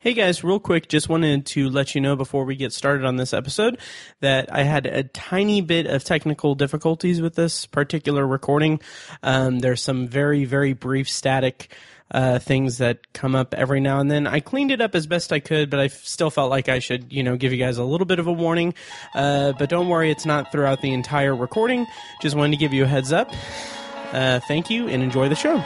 Hey guys, real quick, just wanted to let you know before we get started on this episode that I had a tiny bit of technical difficulties with this particular recording. Um, there's some very, very brief static uh, things that come up every now and then. I cleaned it up as best I could, but I still felt like I should, you know, give you guys a little bit of a warning. Uh, but don't worry, it's not throughout the entire recording. Just wanted to give you a heads up. Uh, thank you and enjoy the show.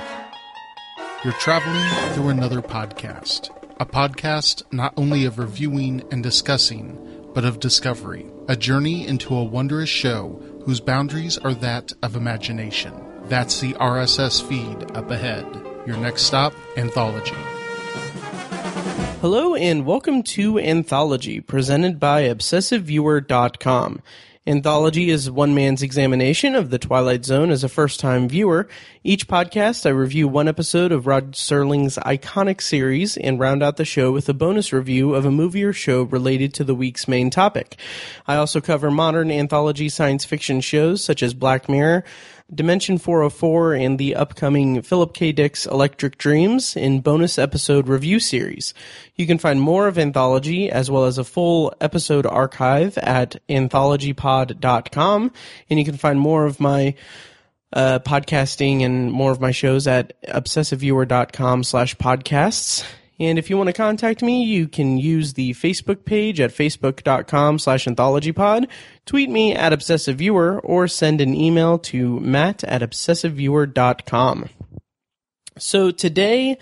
You're traveling through another podcast. A podcast not only of reviewing and discussing, but of discovery. A journey into a wondrous show whose boundaries are that of imagination. That's the RSS feed up ahead. Your next stop, Anthology. Hello and welcome to Anthology, presented by ObsessiveViewer.com. Anthology is one man's examination of The Twilight Zone as a first time viewer. Each podcast, I review one episode of Rod Serling's iconic series and round out the show with a bonus review of a movie or show related to the week's main topic. I also cover modern anthology science fiction shows such as Black Mirror, Dimension 404 and the upcoming Philip K. Dick's Electric Dreams in bonus episode review series. You can find more of Anthology as well as a full episode archive at anthologypod.com and you can find more of my uh, podcasting and more of my shows at obsessiveviewer.com slash podcasts. And if you want to contact me, you can use the Facebook page at facebook.com slash anthologypod, tweet me at obsessiveviewer, or send an email to matt at obsessiveviewer.com. So today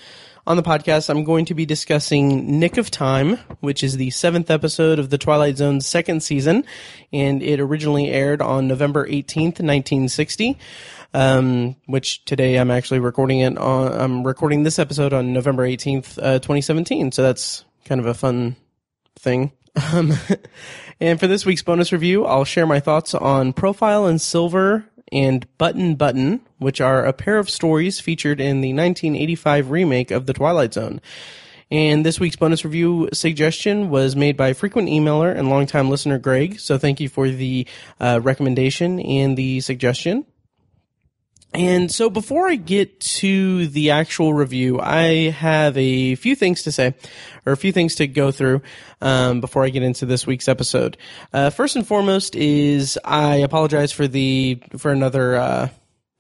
on the podcast, I'm going to be discussing Nick of Time, which is the seventh episode of The Twilight Zone's second season, and it originally aired on November 18th, 1960 um, which today I'm actually recording it on. I'm recording this episode on November 18th, uh, 2017. So that's kind of a fun thing. Um, and for this week's bonus review, I'll share my thoughts on Profile in Silver and Button Button, which are a pair of stories featured in the 1985 remake of The Twilight Zone. And this week's bonus review suggestion was made by frequent emailer and longtime listener Greg. So thank you for the uh, recommendation and the suggestion. And so before I get to the actual review, I have a few things to say, or a few things to go through um, before I get into this week's episode. Uh, first and foremost is I apologize for the for another uh,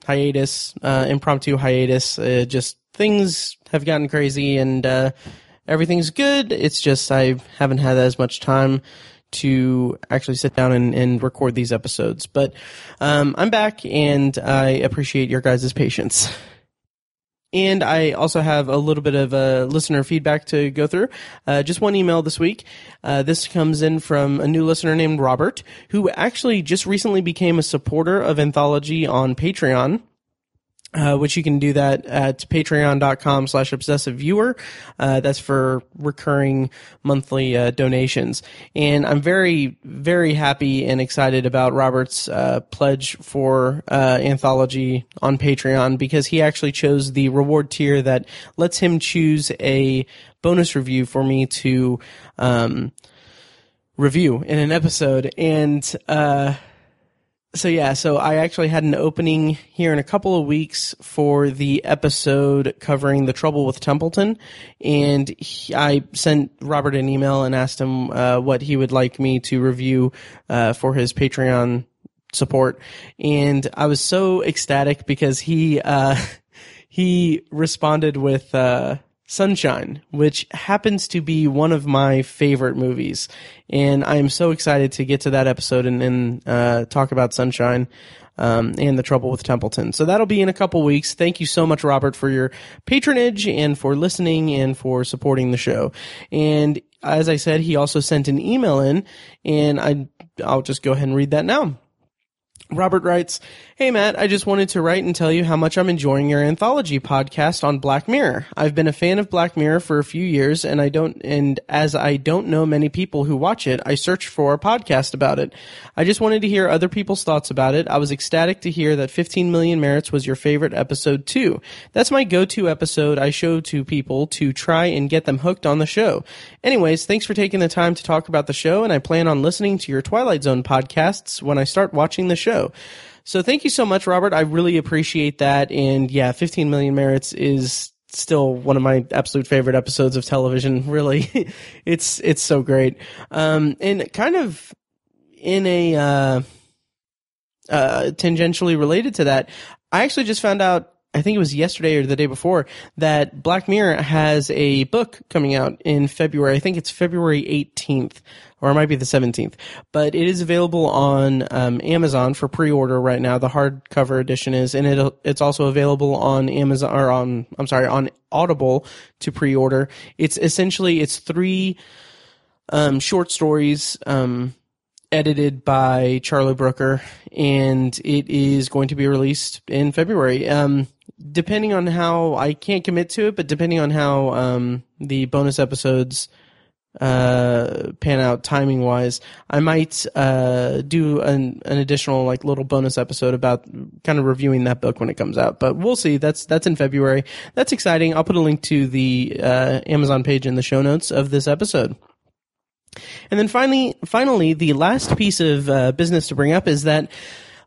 hiatus, uh, impromptu hiatus. Uh, just things have gotten crazy and uh, everything's good. It's just I haven't had as much time to actually sit down and, and record these episodes. But um, I'm back, and I appreciate your guys' patience. And I also have a little bit of uh, listener feedback to go through. Uh, just one email this week. Uh, this comes in from a new listener named Robert, who actually just recently became a supporter of Anthology on Patreon. Uh, which you can do that at patreon.com slash obsessive viewer. Uh, that's for recurring monthly uh, donations. And I'm very, very happy and excited about Robert's uh, pledge for uh, anthology on Patreon because he actually chose the reward tier that lets him choose a bonus review for me to um, review in an episode. And, uh, so yeah, so I actually had an opening here in a couple of weeks for the episode covering the trouble with Templeton, and he, I sent Robert an email and asked him uh, what he would like me to review uh, for his Patreon support, and I was so ecstatic because he uh, he responded with uh, Sunshine, which happens to be one of my favorite movies. And I am so excited to get to that episode and, and uh, talk about Sunshine um, and the trouble with Templeton. So that'll be in a couple weeks. Thank you so much, Robert, for your patronage and for listening and for supporting the show. And as I said, he also sent an email in, and I, I'll just go ahead and read that now. Robert writes, Hey Matt, I just wanted to write and tell you how much I'm enjoying your anthology podcast on Black Mirror. I've been a fan of Black Mirror for a few years and I don't, and as I don't know many people who watch it, I searched for a podcast about it. I just wanted to hear other people's thoughts about it. I was ecstatic to hear that 15 Million Merits was your favorite episode too. That's my go-to episode I show to people to try and get them hooked on the show. Anyways, thanks for taking the time to talk about the show and I plan on listening to your Twilight Zone podcasts when I start watching the show. So thank you so much, Robert. I really appreciate that. And yeah, 15 million merits is still one of my absolute favorite episodes of television. Really, it's it's so great. Um, and kind of in a uh, uh, tangentially related to that, I actually just found out. I think it was yesterday or the day before that Black Mirror has a book coming out in February. I think it's February 18th or it might be the 17th, but it is available on um, Amazon for pre-order right now. The hardcover edition is, and it it's also available on Amazon or on I'm sorry on Audible to pre-order. It's essentially it's three um, short stories. Um, edited by Charlie Brooker, and it is going to be released in February. Um, depending on how I can't commit to it, but depending on how um, the bonus episodes uh, pan out timing wise, I might uh, do an, an additional like little bonus episode about kind of reviewing that book when it comes out. But we'll see. That's that's in February. That's exciting. I'll put a link to the uh, Amazon page in the show notes of this episode. And then finally, finally, the last piece of uh, business to bring up is that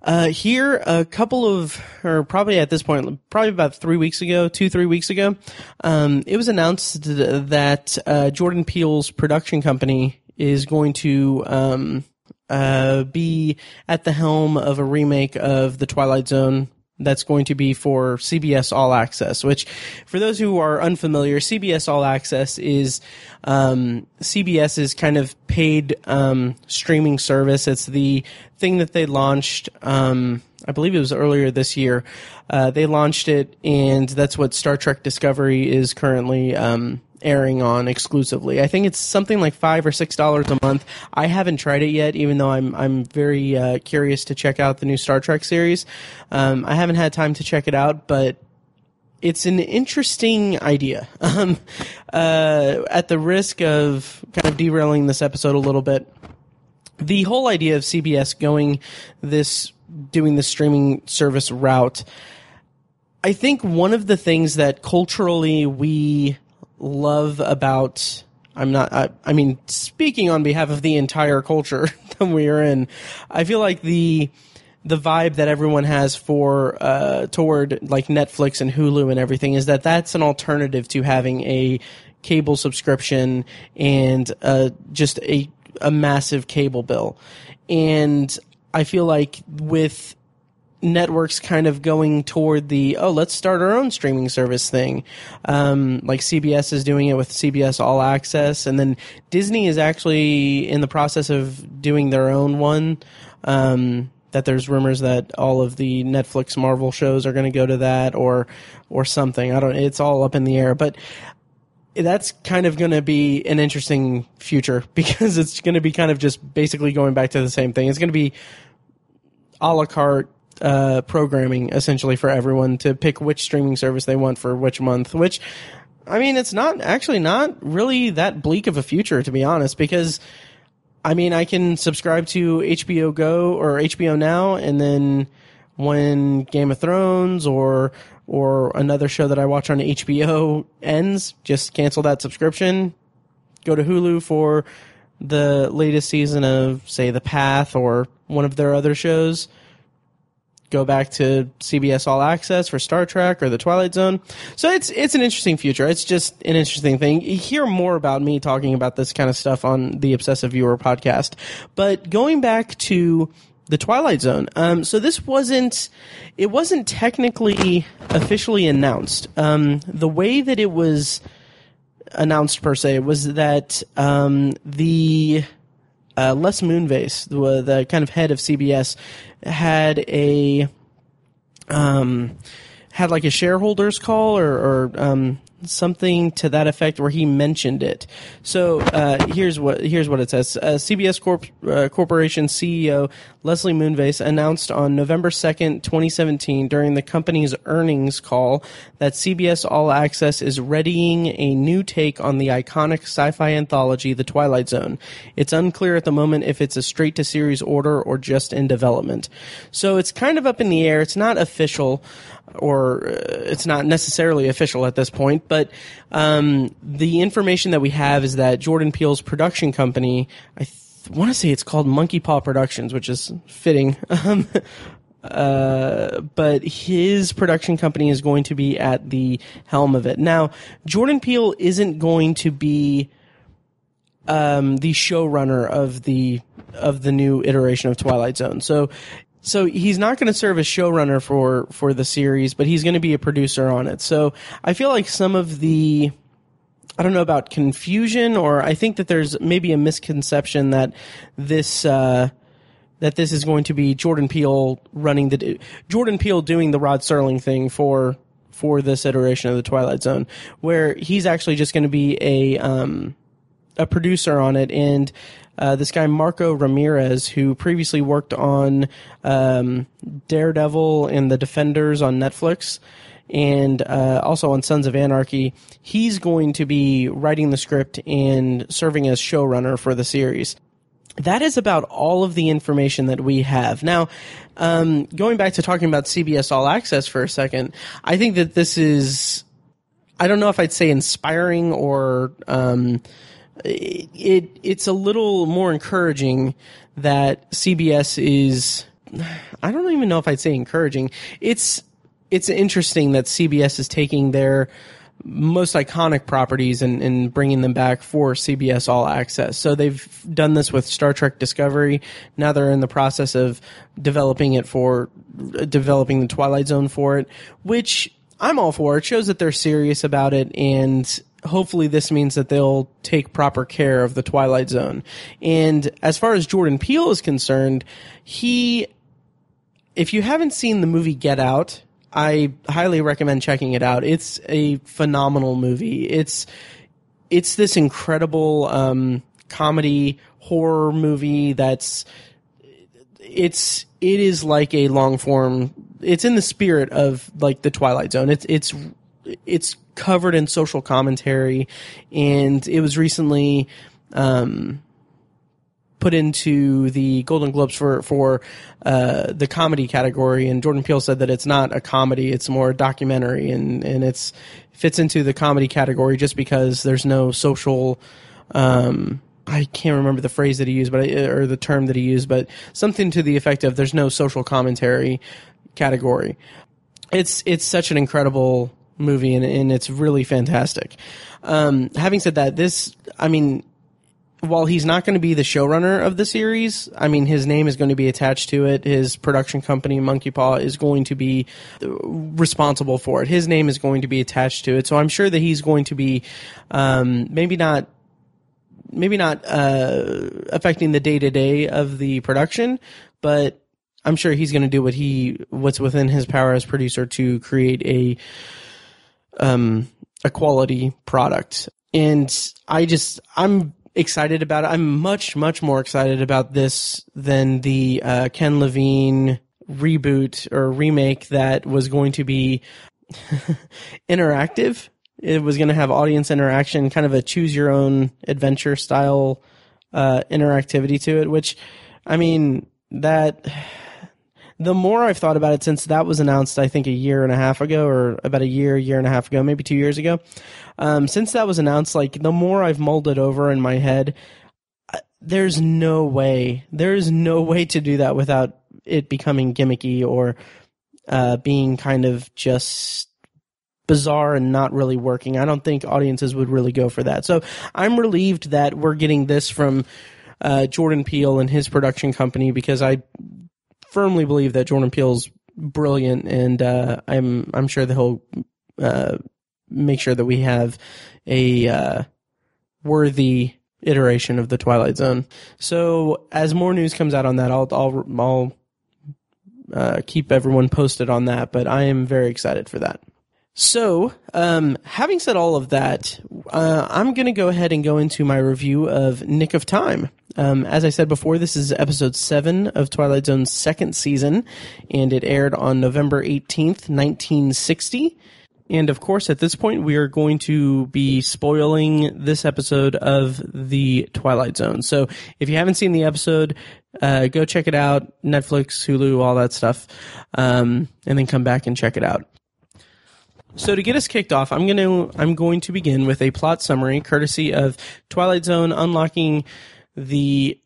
uh, here, a couple of, or probably at this point, probably about three weeks ago, two, three weeks ago, um, it was announced that uh, Jordan Peele's production company is going to um, uh, be at the helm of a remake of The Twilight Zone that's going to be for CBS All Access, which, for those who are unfamiliar, CBS All Access is um, CBS's kind of paid um, streaming service. It's the thing that they launched. Um, I believe it was earlier this year. Uh, they launched it, and that's what Star Trek Discovery is currently um, airing on exclusively. I think it's something like five or six dollars a month. I haven't tried it yet, even though I'm I'm very uh, curious to check out the new Star Trek series. Um, I haven't had time to check it out, but it's an interesting idea. Um, uh, at the risk of kind of derailing this episode a little bit, the whole idea of CBS going this doing the streaming service route. I think one of the things that culturally we love about I'm not I, I mean speaking on behalf of the entire culture that we are in, I feel like the the vibe that everyone has for uh, toward like Netflix and Hulu and everything is that that's an alternative to having a cable subscription and uh, just a a massive cable bill. And I feel like with networks kind of going toward the oh let's start our own streaming service thing. Um, like cbs is doing it with cbs all access and then disney is actually in the process of doing their own one. Um, that there's rumors that all of the netflix marvel shows are going to go to that or or something. I don't it's all up in the air but that's kind of going to be an interesting future because it's going to be kind of just basically going back to the same thing. It's going to be a la carte uh, programming essentially for everyone to pick which streaming service they want for which month. Which, I mean, it's not actually not really that bleak of a future to be honest, because I mean, I can subscribe to HBO Go or HBO Now, and then when Game of Thrones or or another show that I watch on HBO ends, just cancel that subscription, go to Hulu for the latest season of say The Path or one of their other shows go back to CBS All Access for Star Trek or The Twilight Zone. So it's it's an interesting future. It's just an interesting thing. You hear more about me talking about this kind of stuff on the Obsessive Viewer podcast. But going back to the Twilight Zone. Um, so this wasn't it wasn't technically officially announced. Um, the way that it was announced per se was that um, the uh, Les Moonves, the, the kind of head of CBS, had a um, had like a shareholders call or, or um, something to that effect where he mentioned it. So uh, here's what here's what it says. Uh, CBS Corp, uh, Corporation CEO Leslie Moonves announced on November 2nd, 2017, during the company's earnings call that CBS All Access is readying a new take on the iconic sci-fi anthology The Twilight Zone. It's unclear at the moment if it's a straight to series order or just in development. So it's kind of up in the air. It's not official or uh, it's not necessarily official at this point, but um, the information that we have is that Jordan Peele's production company, I th- want to say it's called Monkey Paw Productions, which is fitting. Um, uh, but his production company is going to be at the helm of it. Now, Jordan Peele isn't going to be um, the showrunner of the of the new iteration of Twilight Zone. So so he's not going to serve as showrunner for for the series, but he's going to be a producer on it. So I feel like some of the I don't know about confusion, or I think that there's maybe a misconception that this uh, that this is going to be Jordan Peele running the Jordan Peele doing the Rod Serling thing for for this iteration of the Twilight Zone, where he's actually just going to be a um, a producer on it, and uh, this guy Marco Ramirez, who previously worked on um, Daredevil and The Defenders on Netflix, and uh, also on Sons of Anarchy, he's going to be writing the script and serving as showrunner for the series. That is about all of the information that we have. Now, um, going back to talking about CBS All Access for a second, I think that this is, I don't know if I'd say inspiring or, um, it, it it's a little more encouraging that CBS is I don't even know if I'd say encouraging. It's it's interesting that CBS is taking their most iconic properties and, and bringing them back for CBS All Access. So they've done this with Star Trek Discovery. Now they're in the process of developing it for developing the Twilight Zone for it, which I'm all for. It shows that they're serious about it and hopefully this means that they'll take proper care of the Twilight Zone. And as far as Jordan Peele is concerned, he, if you haven't seen the movie Get Out, I highly recommend checking it out. It's a phenomenal movie. It's, it's this incredible, um, comedy horror movie that's, it's, it is like a long form, it's in the spirit of like the Twilight Zone. It's, it's, it's covered in social commentary, and it was recently um, put into the Golden Globes for for uh, the comedy category. And Jordan Peele said that it's not a comedy; it's more a documentary, and and it's fits into the comedy category just because there's no social. Um, I can't remember the phrase that he used, but or the term that he used, but something to the effect of "there's no social commentary category." It's it's such an incredible movie, and, and it's really fantastic. Um, having said that, this, I mean, while he's not going to be the showrunner of the series, I mean, his name is going to be attached to it. His production company, Monkey Paw, is going to be responsible for it. His name is going to be attached to it. So I'm sure that he's going to be, um, maybe not, maybe not, uh, affecting the day to day of the production, but I'm sure he's going to do what he, what's within his power as producer to create a, um, a quality product. And I just, I'm excited about it. I'm much, much more excited about this than the uh, Ken Levine reboot or remake that was going to be interactive. It was going to have audience interaction, kind of a choose your own adventure style uh, interactivity to it, which, I mean, that the more I've thought about it since that was announced, I think a year and a half ago, or about a year, year and a half ago, maybe two years ago. Um, since that was announced, like the more I've mulled it over in my head, there's no way, there is no way to do that without it becoming gimmicky or uh, being kind of just bizarre and not really working. I don't think audiences would really go for that. So I'm relieved that we're getting this from uh, Jordan Peele and his production company because I firmly believe that Jordan Peele's brilliant, and uh, I'm I'm sure that he'll uh, make sure that we have a uh, worthy iteration of the Twilight Zone. So as more news comes out on that, I'll I'll I'll uh, keep everyone posted on that. But I am very excited for that. So, um, having said all of that, uh, I'm going to go ahead and go into my review of Nick of Time. Um, as I said before, this is episode 7 of Twilight Zone's second season, and it aired on November 18th, 1960. And of course, at this point, we are going to be spoiling this episode of the Twilight Zone. So if you haven't seen the episode, uh, go check it out. Netflix, Hulu, all that stuff. Um, and then come back and check it out. So to get us kicked off, I'm to I'm going to begin with a plot summary courtesy of Twilight Zone unlocking the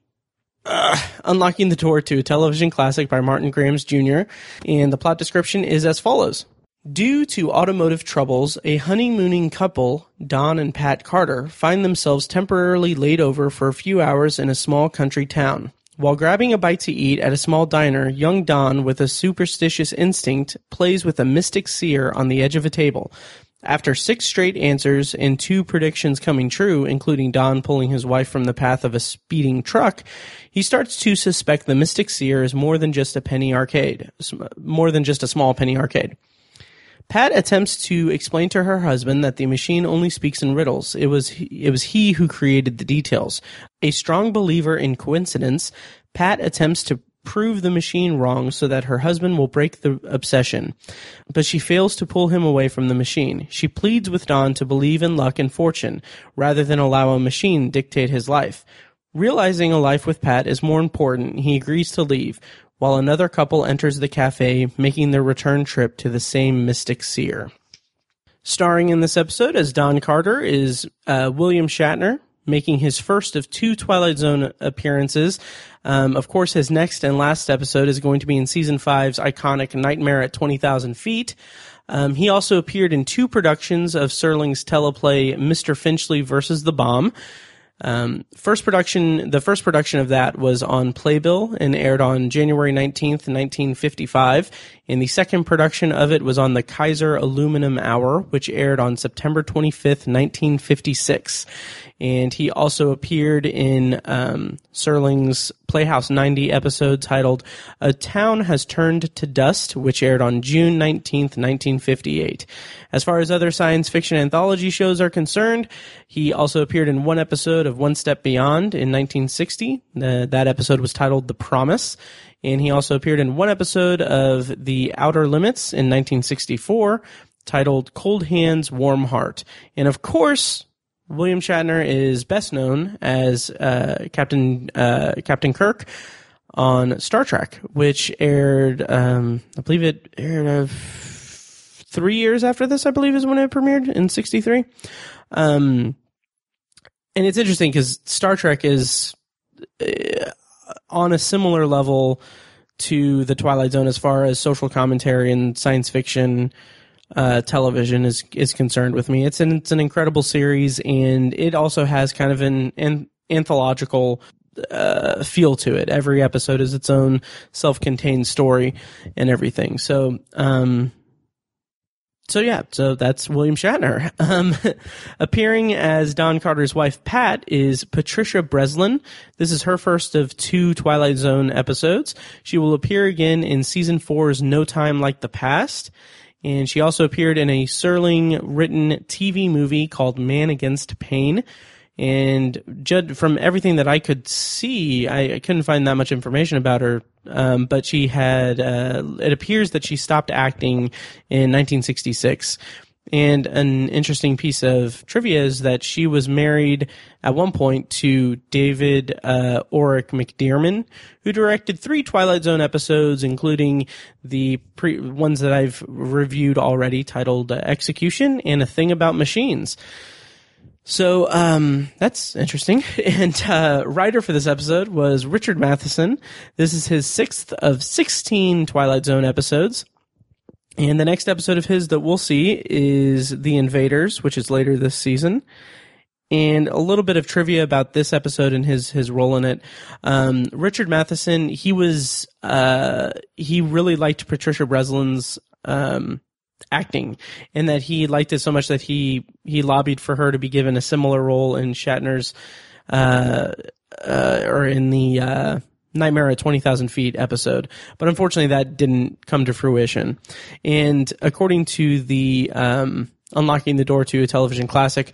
uh, Unlocking the Door to a Television Classic by Martin Grams Jr. And the plot description is as follows. Due to automotive troubles, a honeymooning couple, Don and Pat Carter, find themselves temporarily laid over for a few hours in a small country town. While grabbing a bite to eat at a small diner, young Don, with a superstitious instinct, plays with a mystic seer on the edge of a table. After six straight answers and two predictions coming true, including Don pulling his wife from the path of a speeding truck, he starts to suspect the Mystic Seer is more than just a penny arcade, more than just a small penny arcade. Pat attempts to explain to her husband that the machine only speaks in riddles. It was it was he who created the details. A strong believer in coincidence, Pat attempts to prove the machine wrong so that her husband will break the obsession. But she fails to pull him away from the machine. She pleads with Don to believe in luck and fortune rather than allow a machine dictate his life. Realizing a life with Pat is more important, he agrees to leave, while another couple enters the cafe, making their return trip to the same mystic seer. Starring in this episode as Don Carter is uh, William Shatner, making his first of two Twilight Zone appearances. Um, of course, his next and last episode is going to be in season five's iconic Nightmare at 20,000 Feet. Um, he also appeared in two productions of Serling's teleplay Mr. Finchley versus the Bomb, um, first production, the first production of that was on Playbill and aired on January 19th, 1955. And the second production of it was on the Kaiser Aluminum Hour, which aired on September 25th, 1956 and he also appeared in um, Serling's Playhouse 90 episode titled A Town Has Turned to Dust, which aired on June 19, 1958. As far as other science fiction anthology shows are concerned, he also appeared in one episode of One Step Beyond in 1960. Uh, that episode was titled The Promise. And he also appeared in one episode of The Outer Limits in 1964 titled Cold Hands, Warm Heart. And of course, William Shatner is best known as uh, Captain uh, Captain Kirk on Star Trek, which aired, um, I believe it aired uh, three years after this. I believe is when it premiered in '63. Um, and it's interesting because Star Trek is uh, on a similar level to the Twilight Zone as far as social commentary and science fiction uh, television is is concerned with me. It's an it's an incredible series, and it also has kind of an, an anthological uh, feel to it. Every episode is its own self-contained story and everything. So, um, so yeah, so that's William Shatner. Um, appearing as Don Carter's wife, Pat, is Patricia Breslin. This is her first of two Twilight Zone episodes. She will appear again in season four's No Time Like the Past and she also appeared in a Serling written TV movie called Man Against Pain. And judge from everything that I could see, I, I couldn't find that much information about her. Um, but she had, uh, it appears that she stopped acting in 1966. And an interesting piece of trivia is that she was married at one point to David uh, Orrick McDearmon, who directed three Twilight Zone episodes, including the pre- ones that I've reviewed already, titled uh, Execution and A Thing About Machines. So um, that's interesting. And uh, writer for this episode was Richard Matheson. This is his sixth of 16 Twilight Zone episodes. And the next episode of his that we'll see is The Invaders, which is later this season. And a little bit of trivia about this episode and his his role in it. Um, Richard Matheson, he was uh, he really liked Patricia Breslin's um, acting, and that he liked it so much that he he lobbied for her to be given a similar role in Shatner's uh, uh, or in the uh, Nightmare at 20,000 Feet episode. But unfortunately, that didn't come to fruition. And according to the um, Unlocking the Door to a Television Classic,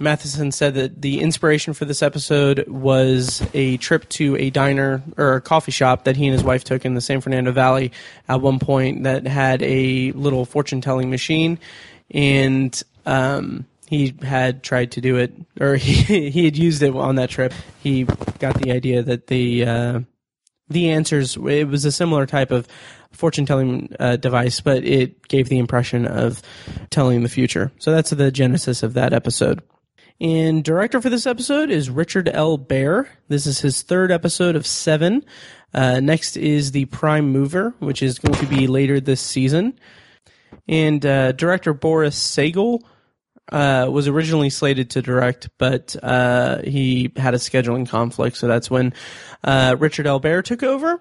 Matheson said that the inspiration for this episode was a trip to a diner or a coffee shop that he and his wife took in the San Fernando Valley at one point that had a little fortune telling machine. And um, he had tried to do it, or he, he had used it on that trip. He got the idea that the uh, the answers it was a similar type of fortune telling uh, device, but it gave the impression of telling the future. So that's the genesis of that episode. And director for this episode is Richard L. Baer. This is his third episode of seven. Uh, next is The Prime Mover, which is going to be later this season. And uh, director Boris Sagal uh, was originally slated to direct, but uh, he had a scheduling conflict, so that's when uh, Richard L. Baer took over.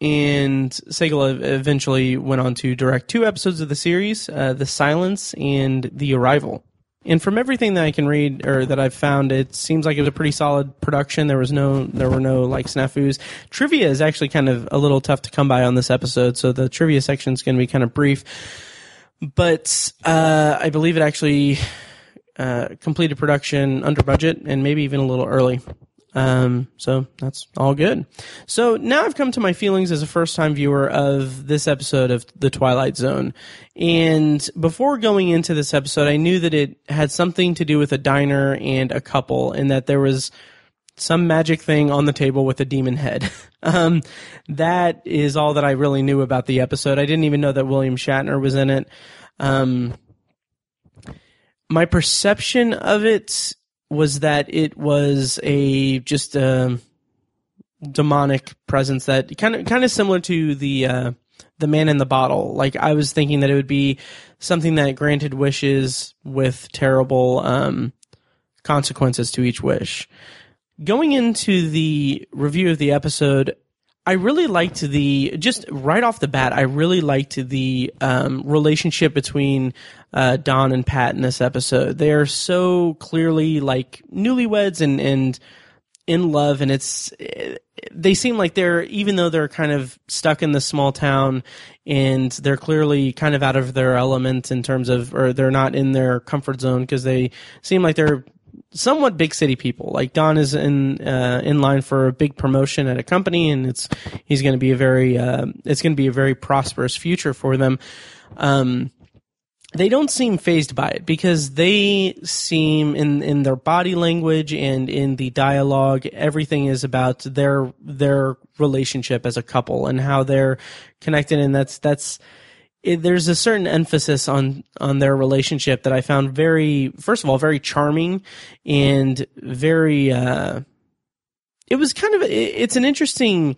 And Sagal eventually went on to direct two episodes of the series, uh, The Silence and The Arrival. And from everything that I can read or that I've found, it seems like it was a pretty solid production. There was no, there were no like snafus. Trivia is actually kind of a little tough to come by on this episode, so the trivia section is going to be kind of brief. But uh, I believe it actually uh, completed production under budget and maybe even a little early. Um, so that's all good. So now I've come to my feelings as a first time viewer of this episode of The Twilight Zone. And before going into this episode, I knew that it had something to do with a diner and a couple and that there was some magic thing on the table with a demon head. um, that is all that I really knew about the episode. I didn't even know that William Shatner was in it. Um, my perception of it was that it was a just a demonic presence that kind of kind of similar to the uh, the man in the bottle. Like I was thinking that it would be something that granted wishes with terrible um, consequences to each wish. Going into the review of the episode, I really liked the just right off the bat. I really liked the um, relationship between uh, Don and Pat in this episode. They are so clearly like newlyweds and and in love, and it's they seem like they're even though they're kind of stuck in this small town and they're clearly kind of out of their element in terms of or they're not in their comfort zone because they seem like they're somewhat big city people. Like Don is in uh, in line for a big promotion at a company, and it's he's going to be a very uh, it's going to be a very prosperous future for them. Um, they don't seem phased by it because they seem in in their body language and in the dialogue everything is about their their relationship as a couple and how they're connected and that's that's it, there's a certain emphasis on on their relationship that I found very, first of all, very charming and very. Uh, it was kind of it, it's an interesting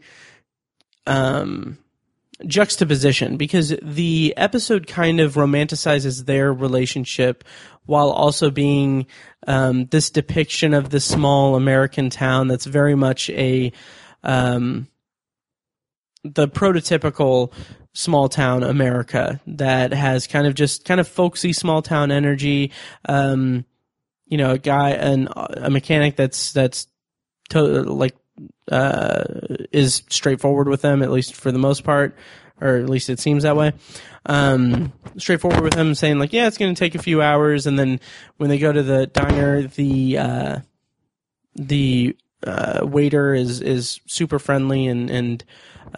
um, juxtaposition because the episode kind of romanticizes their relationship while also being um, this depiction of the small American town that's very much a um, the prototypical small town America that has kind of just kind of folksy small town energy. Um, you know, a guy, an, a mechanic that's that's to, like uh, is straightforward with them at least for the most part, or at least it seems that way. Um, straightforward with them, saying like, yeah, it's going to take a few hours, and then when they go to the diner, the uh, the uh, waiter is is super friendly and and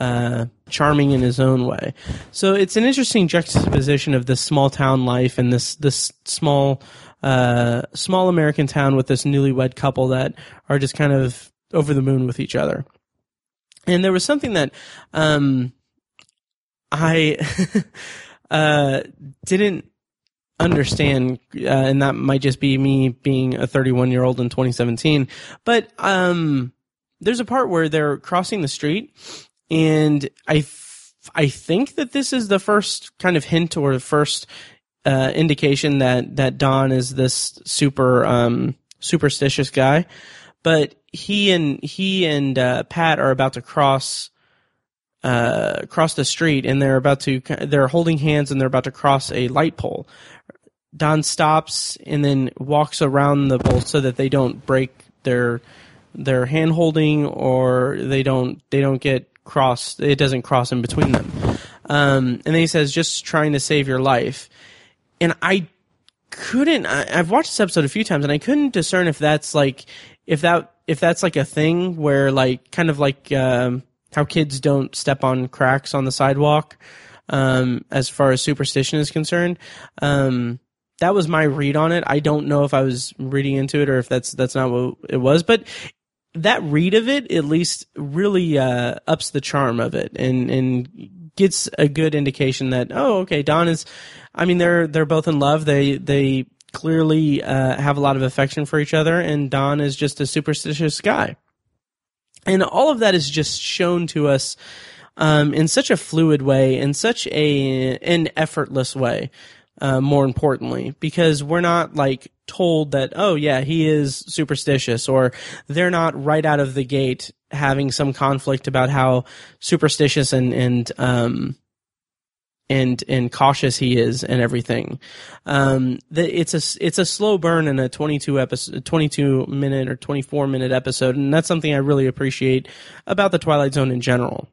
uh, charming in his own way. So it's an interesting juxtaposition of this small town life and this this small uh, small American town with this newlywed couple that are just kind of over the moon with each other. And there was something that um, I uh, didn't understand, uh, and that might just be me being a 31 year old in 2017. But um, there's a part where they're crossing the street and I I think that this is the first kind of hint or the first uh, indication that that Don is this super um, superstitious guy, but he and he and uh, Pat are about to cross uh, cross the street, and they're about to they're holding hands, and they're about to cross a light pole. Don stops and then walks around the pole so that they don't break their their hand holding or they don't they don't get crossed. it doesn't cross in between them um, and then he says just trying to save your life and i couldn't I, i've watched this episode a few times and i couldn't discern if that's like if that if that's like a thing where like kind of like um, how kids don't step on cracks on the sidewalk um, as far as superstition is concerned um, that was my read on it. I don't know if I was reading into it or if that's that's not what it was, but that read of it at least really uh, ups the charm of it and and gets a good indication that oh okay Don is I mean they're they're both in love they they clearly uh, have a lot of affection for each other, and Don is just a superstitious guy. And all of that is just shown to us um, in such a fluid way, in such a an effortless way. Uh, more importantly, because we're not like told that, oh yeah, he is superstitious, or they're not right out of the gate having some conflict about how superstitious and and um, and and cautious he is and everything. Um, that it's a it's a slow burn in a 22 episode, 22 minute or 24 minute episode, and that's something I really appreciate about the Twilight Zone in general.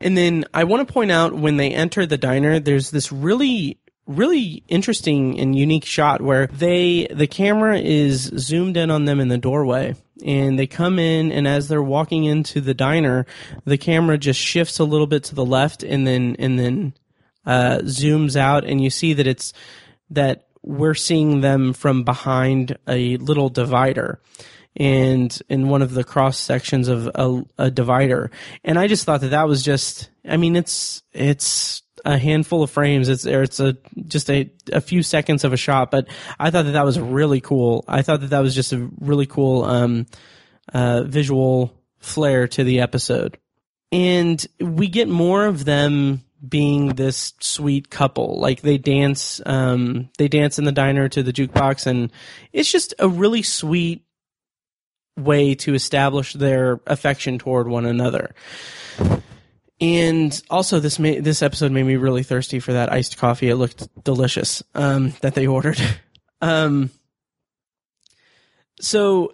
And then I want to point out when they enter the diner, there's this really really interesting and unique shot where they the camera is zoomed in on them in the doorway and they come in and as they're walking into the diner the camera just shifts a little bit to the left and then and then uh, zooms out and you see that it's that we're seeing them from behind a little divider and in one of the cross sections of a, a divider. And i just thought that that was just i mean it's it's a handful of frames. It's it's a just a a few seconds of a shot, but I thought that that was really cool. I thought that that was just a really cool um, uh, visual flair to the episode, and we get more of them being this sweet couple. Like they dance, um, they dance in the diner to the jukebox, and it's just a really sweet way to establish their affection toward one another. And also, this ma- this episode made me really thirsty for that iced coffee. It looked delicious um, that they ordered. um, so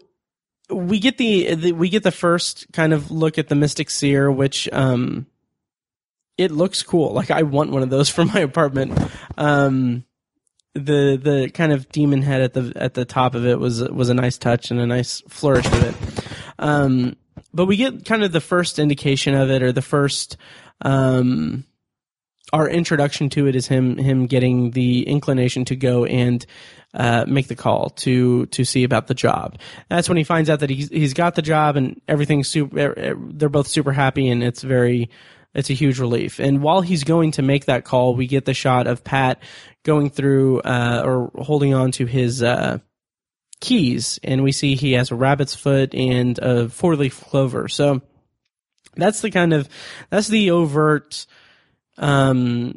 we get the, the, we get the first kind of look at the Mystic Seer, which um, it looks cool. Like I want one of those for my apartment. Um, the the kind of demon head at the at the top of it was was a nice touch and a nice flourish of it. Um, but we get kind of the first indication of it, or the first, um, our introduction to it is him him getting the inclination to go and uh, make the call to to see about the job. That's when he finds out that he's he's got the job and everything's super. Er, they're both super happy and it's very it's a huge relief. And while he's going to make that call, we get the shot of Pat going through uh, or holding on to his uh, keys, and we see he has a rabbit's foot and a four leaf clover. So that's the kind of that's the overt um,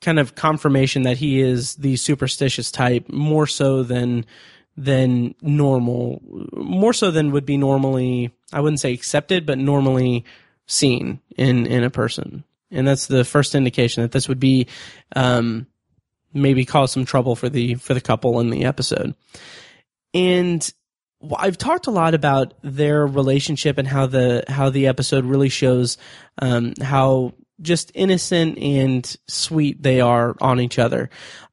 kind of confirmation that he is the superstitious type more so than than normal more so than would be normally I wouldn't say accepted but normally seen in in a person and that's the first indication that this would be um, maybe cause some trouble for the for the couple in the episode. And I've talked a lot about their relationship and how the how the episode really shows um, how just innocent and sweet they are on each other.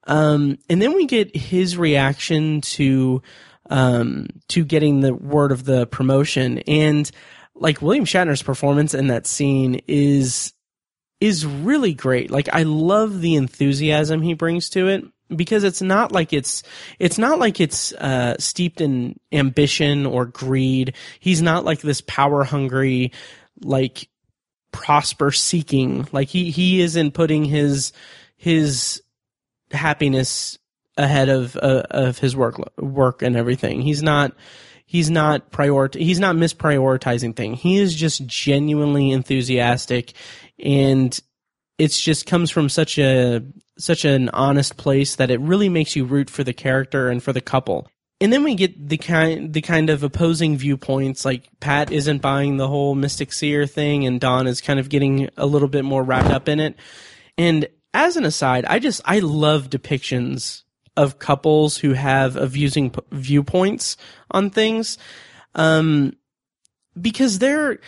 Um, and then we get his reaction to um, to getting the word of the promotion and like William Shatner's performance in that scene is is really great. Like I love the enthusiasm he brings to it because it's not like it's it's not like it's uh, steeped in ambition or greed. He's not like this power hungry like prosper seeking. Like he he isn't putting his his happiness ahead of uh, of his work work and everything. He's not he's not prior he's not misprioritizing thing. He is just genuinely enthusiastic and it's just comes from such a such an honest place that it really makes you root for the character and for the couple. And then we get the kind the kind of opposing viewpoints like Pat isn't buying the whole Mystic Seer thing and Don is kind of getting a little bit more wrapped up in it. And as an aside, I just I love depictions of couples who have of using viewpoints on things um because there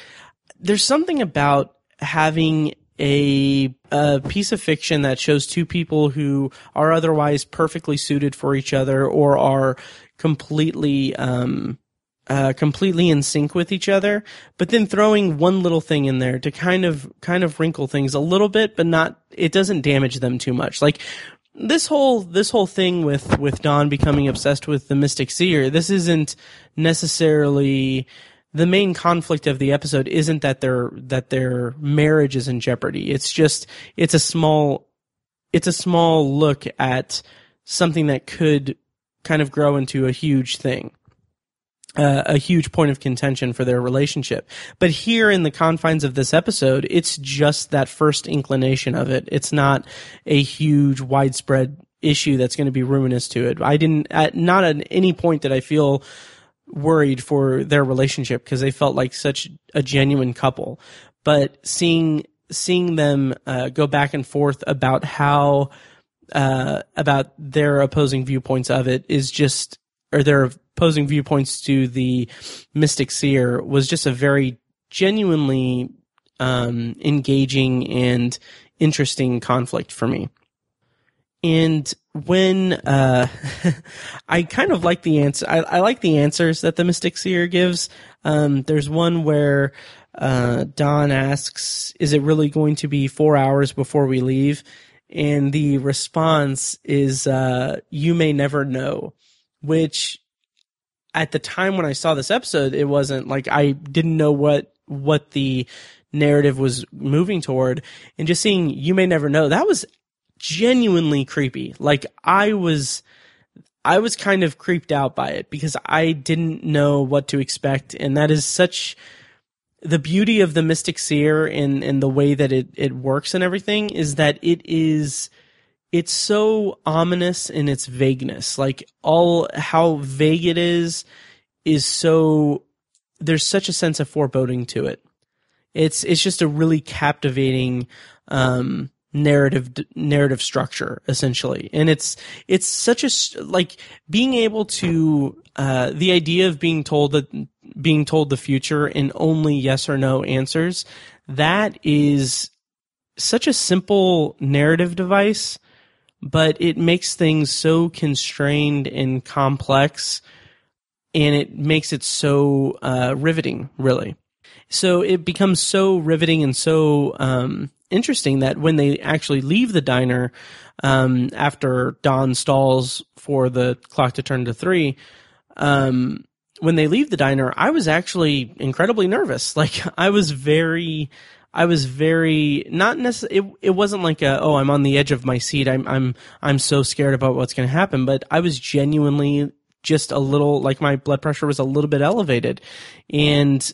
there's something about having a, a piece of fiction that shows two people who are otherwise perfectly suited for each other or are completely um, uh, completely in sync with each other, but then throwing one little thing in there to kind of kind of wrinkle things a little bit, but not it doesn't damage them too much. Like this whole this whole thing with with Don becoming obsessed with the Mystic Seer, this isn't necessarily the main conflict of the episode isn't that their that their marriage is in jeopardy. It's just it's a small it's a small look at something that could kind of grow into a huge thing. Uh, a huge point of contention for their relationship. But here in the confines of this episode, it's just that first inclination of it. It's not a huge widespread issue that's going to be ruinous to it. I didn't, at not at any point did I feel worried for their relationship because they felt like such a genuine couple. But seeing, seeing them, uh, go back and forth about how, uh, about their opposing viewpoints of it is just, or their opposing viewpoints to the Mystic Seer was just a very genuinely um, engaging and interesting conflict for me. And when uh, I kind of like the answer, I, I, like the answers that the Mystic Seer gives. Um, there's one where uh, Don asks, "Is it really going to be four hours before we leave?" And the response is, uh, "You may never know," which at the time when I saw this episode, it wasn't like I didn't know what what the narrative was moving toward, and just seeing you may never know that was genuinely creepy. Like I was. I was kind of creeped out by it because I didn't know what to expect, and that is such the beauty of the Mystic Seer and and the way that it it works and everything is that it is it's so ominous in its vagueness. Like all how vague it is is so there's such a sense of foreboding to it. It's it's just a really captivating um, narrative narrative structure essentially, and it's it's such a like being able to uh, the idea of being told that being told the future in only yes or no answers that is such a simple narrative device but it makes things so constrained and complex and it makes it so uh, riveting really so it becomes so riveting and so um, interesting that when they actually leave the diner um, after Don stalls for the clock to turn to three, um, when they leave the diner, I was actually incredibly nervous. Like I was very I was very not necessarily. It, it wasn't like a oh I'm on the edge of my seat. I'm I'm I'm so scared about what's going to happen. But I was genuinely just a little like my blood pressure was a little bit elevated, and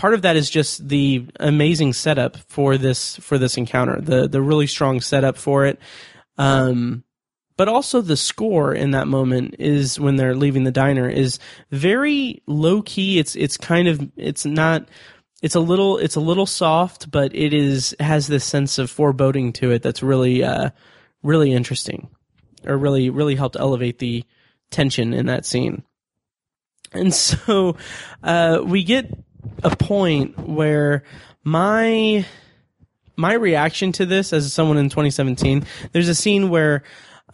part of that is just the amazing setup for this for this encounter. The the really strong setup for it. Um, but also the score in that moment is when they're leaving the diner is very low key. It's it's kind of it's not it's a little it's a little soft, but it is has this sense of foreboding to it that's really uh, really interesting, or really really helped elevate the tension in that scene. And so uh, we get a point where my my reaction to this as someone in 2017, there's a scene where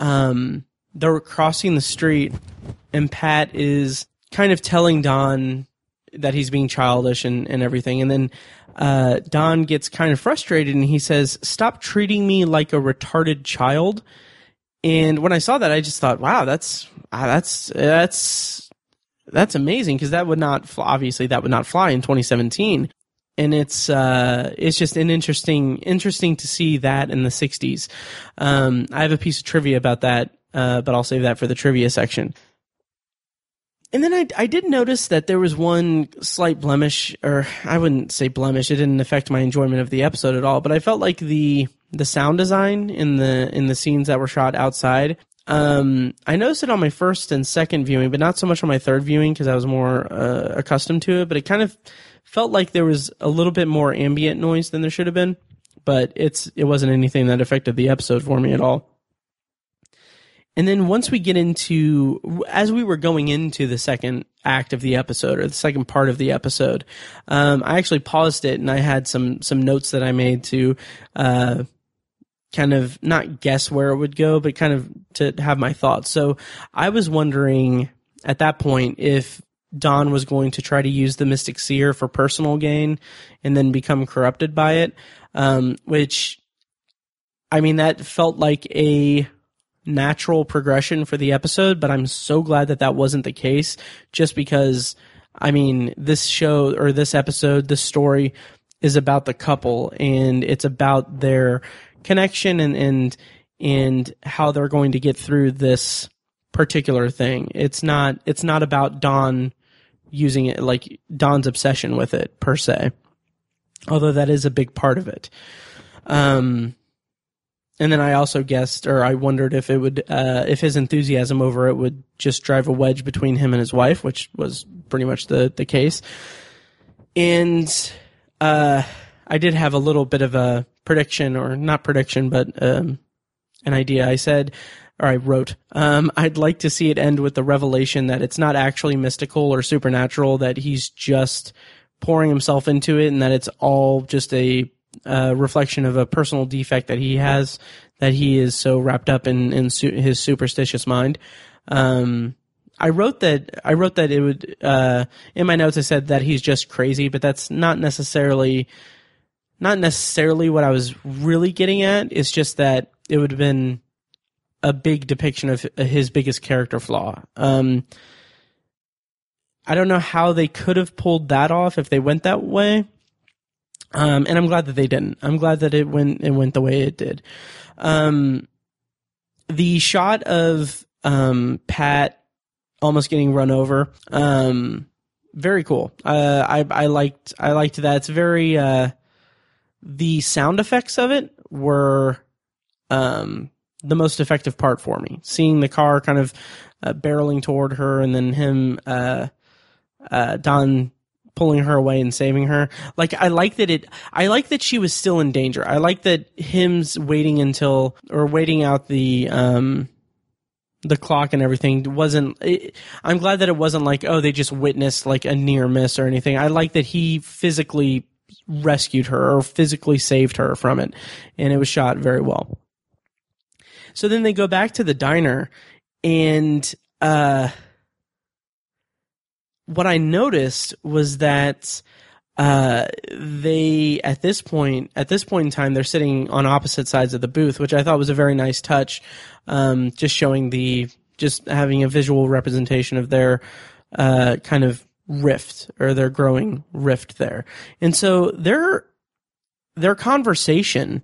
um, they're crossing the street and Pat is kind of telling Don that he's being childish and, and everything. And then uh, Don gets kind of frustrated and he says, Stop treating me like a retarded child. And when I saw that, I just thought, wow, that's, uh, that's, that's, that's amazing because that would not, obviously, that would not fly in 2017. And it's, uh, it's just an interesting, interesting to see that in the 60s. Um, I have a piece of trivia about that, uh, but I'll save that for the trivia section and then I, I did notice that there was one slight blemish, or I wouldn't say blemish. It didn't affect my enjoyment of the episode at all. But I felt like the the sound design in the in the scenes that were shot outside. Um, I noticed it on my first and second viewing, but not so much on my third viewing because I was more uh, accustomed to it. But it kind of felt like there was a little bit more ambient noise than there should have been. But it's it wasn't anything that affected the episode for me at all. And then once we get into, as we were going into the second act of the episode or the second part of the episode, um, I actually paused it and I had some some notes that I made to uh, kind of not guess where it would go, but kind of to have my thoughts. So I was wondering at that point if Don was going to try to use the Mystic Seer for personal gain and then become corrupted by it, um, which I mean that felt like a natural progression for the episode, but I'm so glad that that wasn't the case just because I mean, this show or this episode, this story is about the couple and it's about their connection and, and and how they're going to get through this particular thing. It's not it's not about Don using it like Don's obsession with it per se. Although that is a big part of it. Um and then I also guessed, or I wondered if it would, uh, if his enthusiasm over it would just drive a wedge between him and his wife, which was pretty much the the case. And uh, I did have a little bit of a prediction, or not prediction, but um, an idea. I said, or I wrote, um, I'd like to see it end with the revelation that it's not actually mystical or supernatural, that he's just pouring himself into it, and that it's all just a reflection of a personal defect that he has that he is so wrapped up in, in su- his superstitious mind. Um, I wrote that I wrote that it would uh, in my notes. I said that he's just crazy, but that's not necessarily not necessarily what I was really getting at. It's just that it would have been a big depiction of his biggest character flaw. Um, I don't know how they could have pulled that off if they went that way. Um, and I'm glad that they didn't. I'm glad that it went it went the way it did. Um, the shot of um, Pat almost getting run over, um, very cool. Uh, I I liked I liked that. It's very uh, the sound effects of it were um, the most effective part for me. Seeing the car kind of uh, barreling toward her, and then him uh, uh, Don pulling her away and saving her. Like I like that it I like that she was still in danger. I like that him's waiting until or waiting out the um the clock and everything wasn't it, I'm glad that it wasn't like oh they just witnessed like a near miss or anything. I like that he physically rescued her or physically saved her from it and it was shot very well. So then they go back to the diner and uh what I noticed was that uh, they at this point at this point in time they're sitting on opposite sides of the booth, which I thought was a very nice touch, um, just showing the just having a visual representation of their uh, kind of rift or their growing rift there, and so their their conversation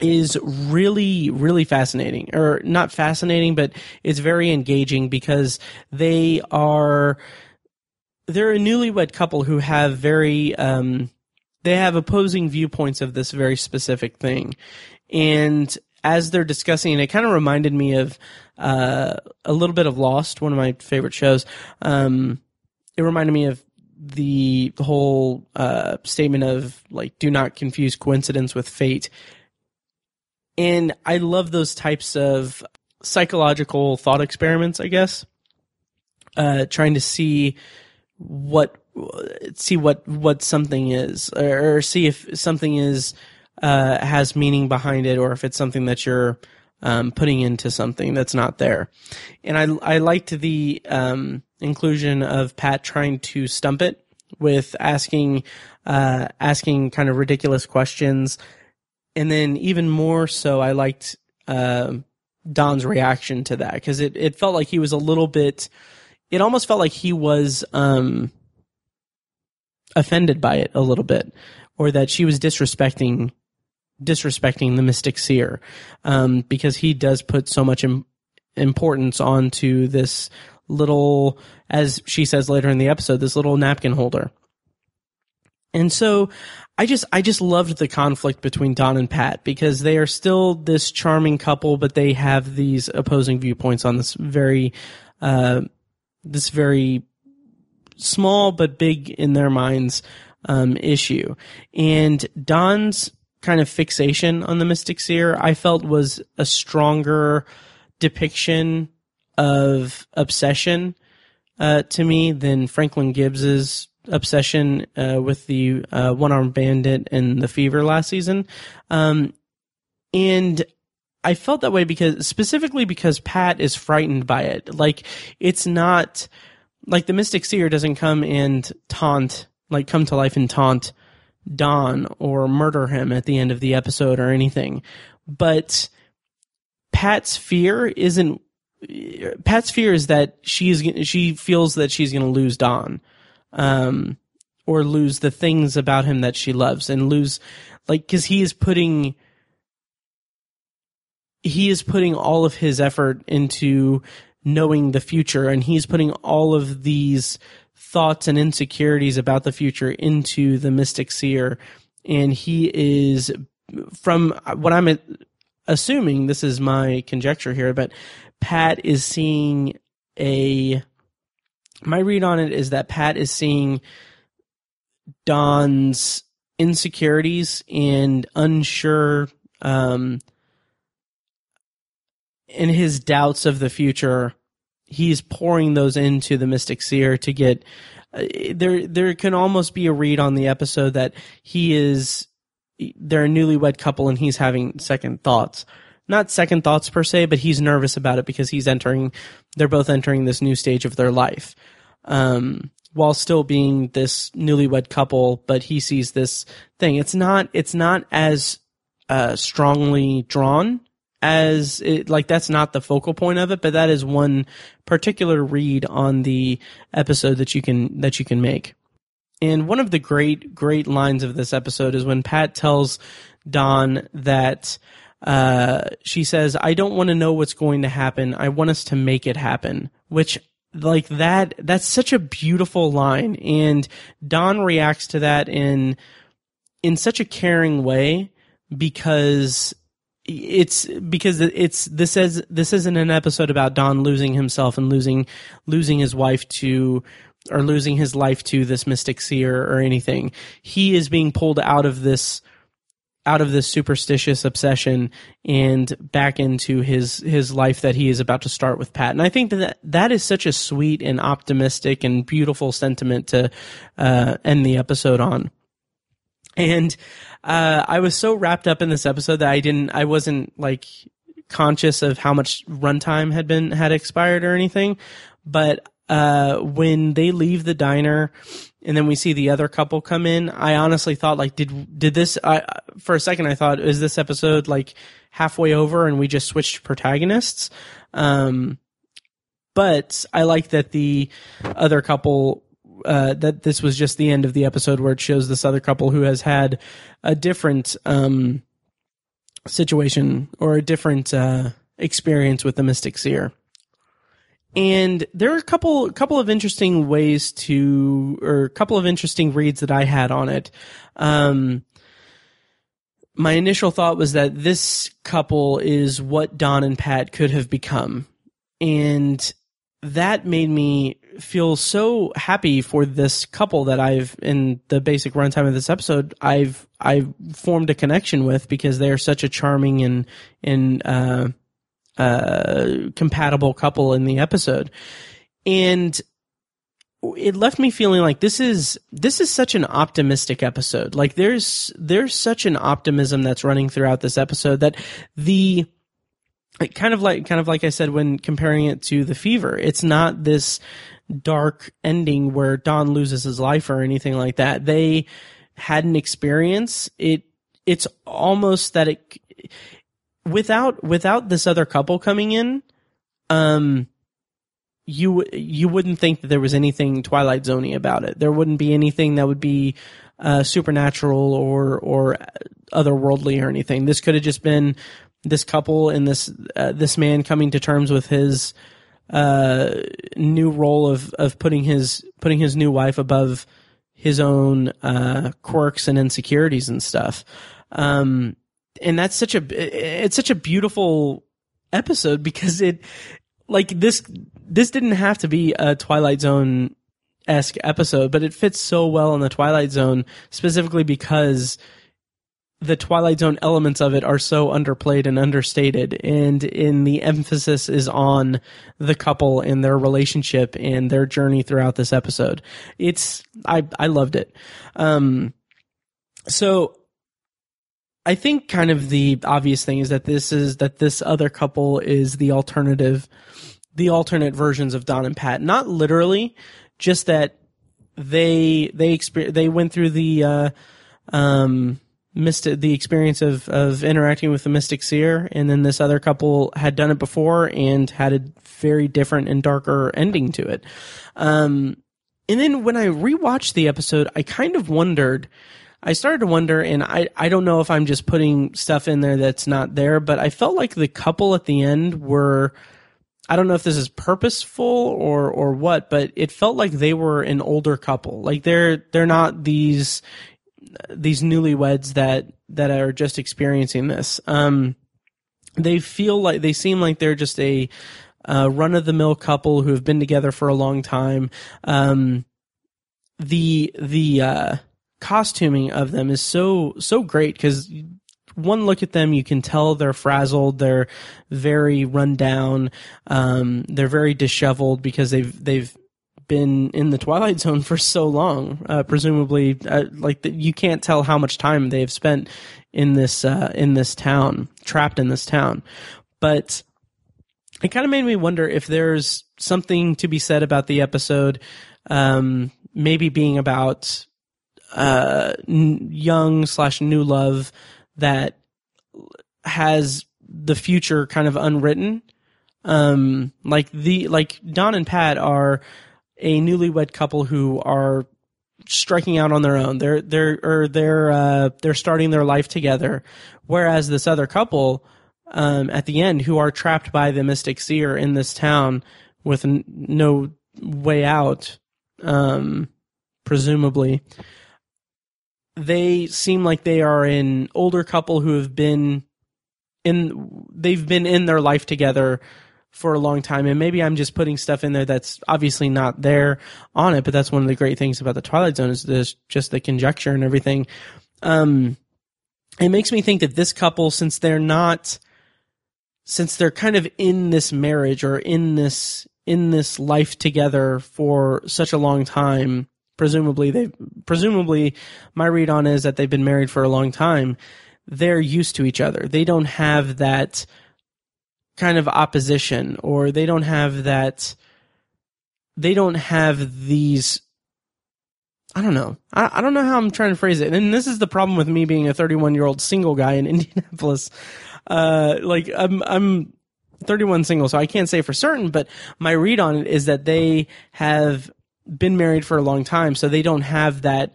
is really really fascinating or not fascinating but it's very engaging because they are they're a newlywed couple who have very um, they have opposing viewpoints of this very specific thing, and as they're discussing it, it kind of reminded me of uh, a little bit of Lost, one of my favorite shows. Um, it reminded me of the, whole uh, statement of like, do not confuse coincidence with fate. And I love those types of psychological thought experiments, I guess. Uh, trying to see what see what what something is or, or see if something is uh, has meaning behind it or if it's something that you're um, putting into something that's not there. And I I liked the um, inclusion of Pat trying to stump it with asking uh, asking kind of ridiculous questions, and then even more so, I liked uh, Don's reaction to that because it it felt like he was a little bit it almost felt like he was um, offended by it a little bit, or that she was disrespecting disrespecting the mystic seer, um, because he does put so much Im- importance onto this little, as she says later in the episode, this little napkin holder. And so I just I just loved the conflict between Don and Pat because they are still this charming couple, but they have these opposing viewpoints on this very uh, this very small but big in their minds um, issue. And Don's kind of fixation on the Mystic Seer, I felt was a stronger depiction of obsession uh, to me than Franklin Gibbs's obsession uh, with the uh, one armed bandit and the fever last season. Um, and I felt that way because specifically because Pat is frightened by it. Like it's not like the Mystic Seer doesn't come and taunt, like come to life and taunt Don or murder him at the end of the episode or anything. But Pat's fear isn't Pat's fear is that she's she feels that she's going to lose Don, um, or lose the things about him that she loves, and lose like because he is putting he is putting all of his effort into knowing the future and he's putting all of these thoughts and insecurities about the future into the mystic seer. And he is from what i'm assuming this is my conjecture here but pat is seeing a my read on it is that pat is seeing don's insecurities and unsure um in his doubts of the future he's pouring those into the mystic seer to get uh, there there can almost be a read on the episode that he is they're a newlywed couple and he's having second thoughts not second thoughts per se but he's nervous about it because he's entering they're both entering this new stage of their life um, while still being this newlywed couple but he sees this thing it's not it's not as uh, strongly drawn as it, like that's not the focal point of it, but that is one particular read on the episode that you can that you can make. And one of the great great lines of this episode is when Pat tells Don that uh, she says, "I don't want to know what's going to happen. I want us to make it happen." Which like that that's such a beautiful line and Don reacts to that in in such a caring way because it's because it's this is this isn't an episode about Don losing himself and losing losing his wife to or losing his life to this mystic seer or anything. He is being pulled out of this out of this superstitious obsession and back into his his life that he is about to start with Pat. And I think that that is such a sweet and optimistic and beautiful sentiment to uh, end the episode on. And uh, I was so wrapped up in this episode that I didn't, I wasn't like conscious of how much runtime had been had expired or anything. But uh, when they leave the diner and then we see the other couple come in, I honestly thought like, did did this? I for a second I thought, is this episode like halfway over and we just switched protagonists? Um, but I like that the other couple uh, that this was just the end of the episode where it shows this other couple who has had a different um, situation or a different uh, experience with the Mystic Seer. And there are a couple couple of interesting ways to, or a couple of interesting reads that I had on it. Um, my initial thought was that this couple is what Don and Pat could have become, and that made me feel so happy for this couple that I've in the basic runtime of this episode I've I've formed a connection with because they're such a charming and and uh, uh, compatible couple in the episode, and it left me feeling like this is this is such an optimistic episode. Like there's there's such an optimism that's running throughout this episode that the kind of like kind of like I said when comparing it to the fever, it's not this dark ending where Don loses his life or anything like that. They had an experience. It it's almost that it without without this other couple coming in, um you you wouldn't think that there was anything Twilight Zoney about it. There wouldn't be anything that would be uh, supernatural or or otherworldly or anything. This could have just been this couple and this uh, this man coming to terms with his uh, new role of of putting his putting his new wife above his own uh, quirks and insecurities and stuff. Um, and that's such a it's such a beautiful episode because it like this this didn't have to be a Twilight Zone esque episode, but it fits so well in the Twilight Zone specifically because the Twilight Zone elements of it are so underplayed and understated, and in the emphasis is on the couple and their relationship and their journey throughout this episode. It's I I loved it. Um, so I think kind of the obvious thing is that this is that this other couple is the alternative, the alternate versions of Don and Pat. Not literally, just that they they exper- they went through the uh, um mystic the experience of of interacting with the mystic seer and then this other couple had done it before and had a very different and darker ending to it um and then when i rewatched the episode i kind of wondered I started to wonder, and I, I don't know if I'm just putting stuff in there that's not there, but I felt like the couple at the end were, I don't know if this is purposeful or, or what, but it felt like they were an older couple. Like they're, they're not these, these newlyweds that, that are just experiencing this. Um, they feel like, they seem like they're just a, uh, run of the mill couple who have been together for a long time. Um, the, the, uh, costuming of them is so so great because one look at them you can tell they're frazzled they're very run down um, they're very disheveled because they've they've been in the twilight zone for so long uh, presumably uh, like the, you can't tell how much time they've spent in this uh, in this town trapped in this town. But it kind of made me wonder if there's something to be said about the episode um, maybe being about uh, young slash new love that has the future kind of unwritten. Um, like the like Don and Pat are a newlywed couple who are striking out on their own. They're they're or they're uh, they're starting their life together, whereas this other couple um, at the end who are trapped by the mystic seer in this town with n- no way out, um, presumably they seem like they are an older couple who have been in they've been in their life together for a long time. And maybe i'm just putting stuff in there that's obviously not there on it but that's one of the great things about the twilight zone is this just the conjecture and everything. Um it makes me think that this couple since they're not since they're kind of in this marriage or in this in this life together for such a long time presumably they presumably my read on is that they've been married for a long time they're used to each other they don't have that kind of opposition or they don't have that they don't have these I don't know. I, I don't know how I'm trying to phrase it. And this is the problem with me being a 31 year old single guy in Indianapolis. Uh, like I'm, I'm 31 single, so I can't say for certain, but my read on it is that they have been married for a long time, so they don't have that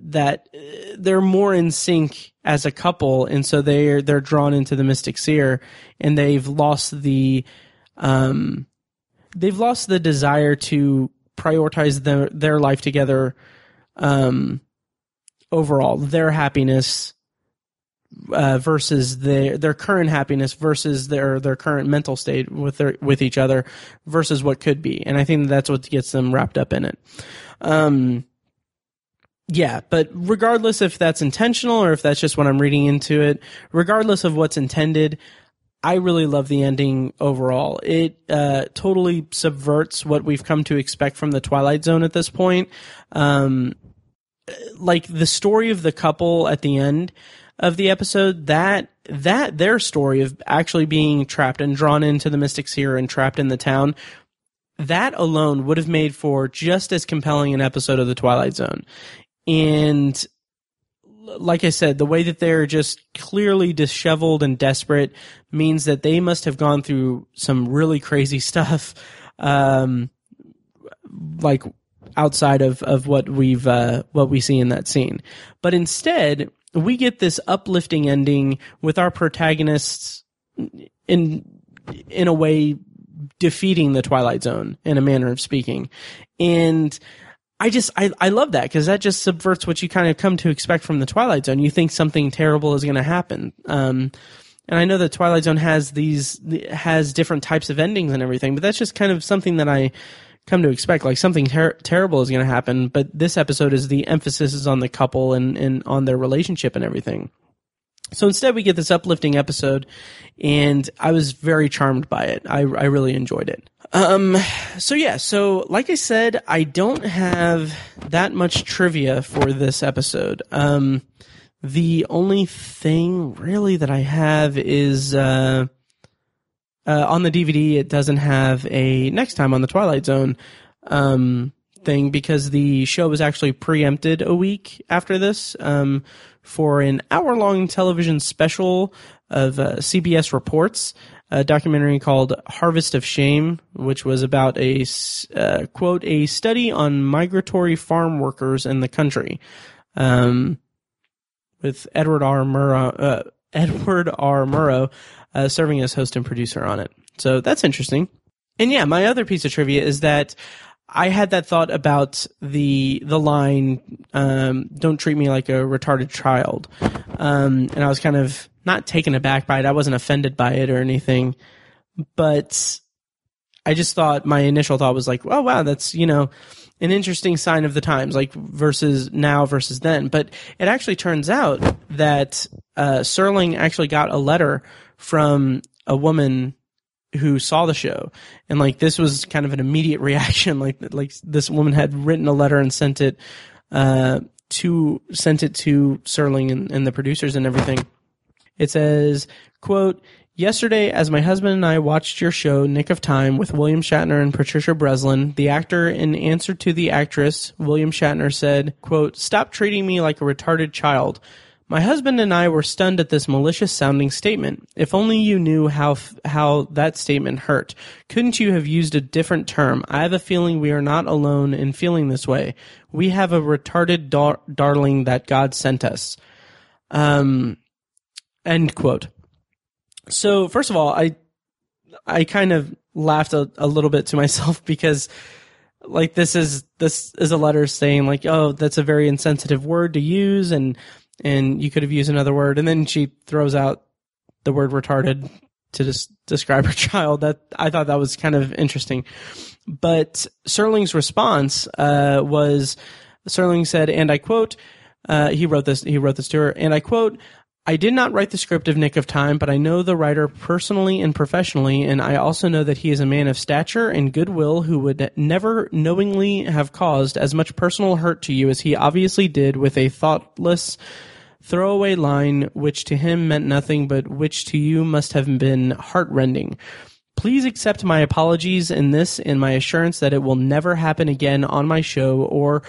that they're more in sync as a couple, and so they're they're drawn into the Mystic Seer, and they've lost the um they've lost the desire to prioritize their their life together um overall their happiness uh, versus their their current happiness versus their their current mental state with their with each other versus what could be, and I think that's what gets them wrapped up in it. Um, yeah, but regardless if that's intentional or if that's just what I'm reading into it, regardless of what's intended, I really love the ending overall. It uh, totally subverts what we've come to expect from the Twilight Zone at this point. Um, like the story of the couple at the end of the episode that that their story of actually being trapped and drawn into the Mystic Seer and trapped in the town that alone would have made for just as compelling an episode of the twilight zone and like I said, the way that they're just clearly disheveled and desperate means that they must have gone through some really crazy stuff, um, like outside of, of what we've uh, what we see in that scene. But instead, we get this uplifting ending with our protagonists in in a way defeating the Twilight Zone in a manner of speaking. And I just I, I love that because that just subverts what you kind of come to expect from the Twilight Zone. You think something terrible is going to happen. Um, and I know that Twilight Zone has these has different types of endings and everything, but that's just kind of something that I come to expect. Like something ter- terrible is going to happen, but this episode is the emphasis is on the couple and, and on their relationship and everything. So instead, we get this uplifting episode, and I was very charmed by it. I, I really enjoyed it. Um, so yeah, so like I said, I don't have that much trivia for this episode. Um, the only thing really that I have is, uh, uh, on the DVD, it doesn't have a next time on the Twilight Zone um, thing because the show was actually preempted a week after this um, for an hour long television special of uh, CBS Reports, a documentary called Harvest of Shame, which was about a uh, quote a study on migratory farm workers in the country. Um, with Edward R. Murrow, uh, Edward R. Murrow uh, serving as host and producer on it. So that's interesting. And yeah, my other piece of trivia is that I had that thought about the the line um, "Don't treat me like a retarded child," um, and I was kind of not taken aback by it. I wasn't offended by it or anything, but I just thought my initial thought was like, "Oh wow, that's you know." An interesting sign of the times, like versus now versus then. But it actually turns out that uh, Serling actually got a letter from a woman who saw the show. And like this was kind of an immediate reaction. Like like this woman had written a letter and sent it uh to sent it to Serling and, and the producers and everything. It says quote Yesterday, as my husband and I watched your show, Nick of Time, with William Shatner and Patricia Breslin, the actor, in answer to the actress, William Shatner said, quote, Stop treating me like a retarded child. My husband and I were stunned at this malicious sounding statement. If only you knew how how that statement hurt. Couldn't you have used a different term? I have a feeling we are not alone in feeling this way. We have a retarded dar- darling that God sent us. Um, end quote. So first of all, I I kind of laughed a, a little bit to myself because like this is this is a letter saying like oh that's a very insensitive word to use and and you could have used another word. And then she throws out the word retarded to just describe her child. That I thought that was kind of interesting. But Serling's response uh, was Serling said, and I quote, uh, he wrote this. He wrote this to her, and I quote. I did not write the script of Nick of Time, but I know the writer personally and professionally, and I also know that he is a man of stature and goodwill who would never knowingly have caused as much personal hurt to you as he obviously did with a thoughtless throwaway line which to him meant nothing, but which to you must have been heartrending. Please accept my apologies in this and my assurance that it will never happen again on my show or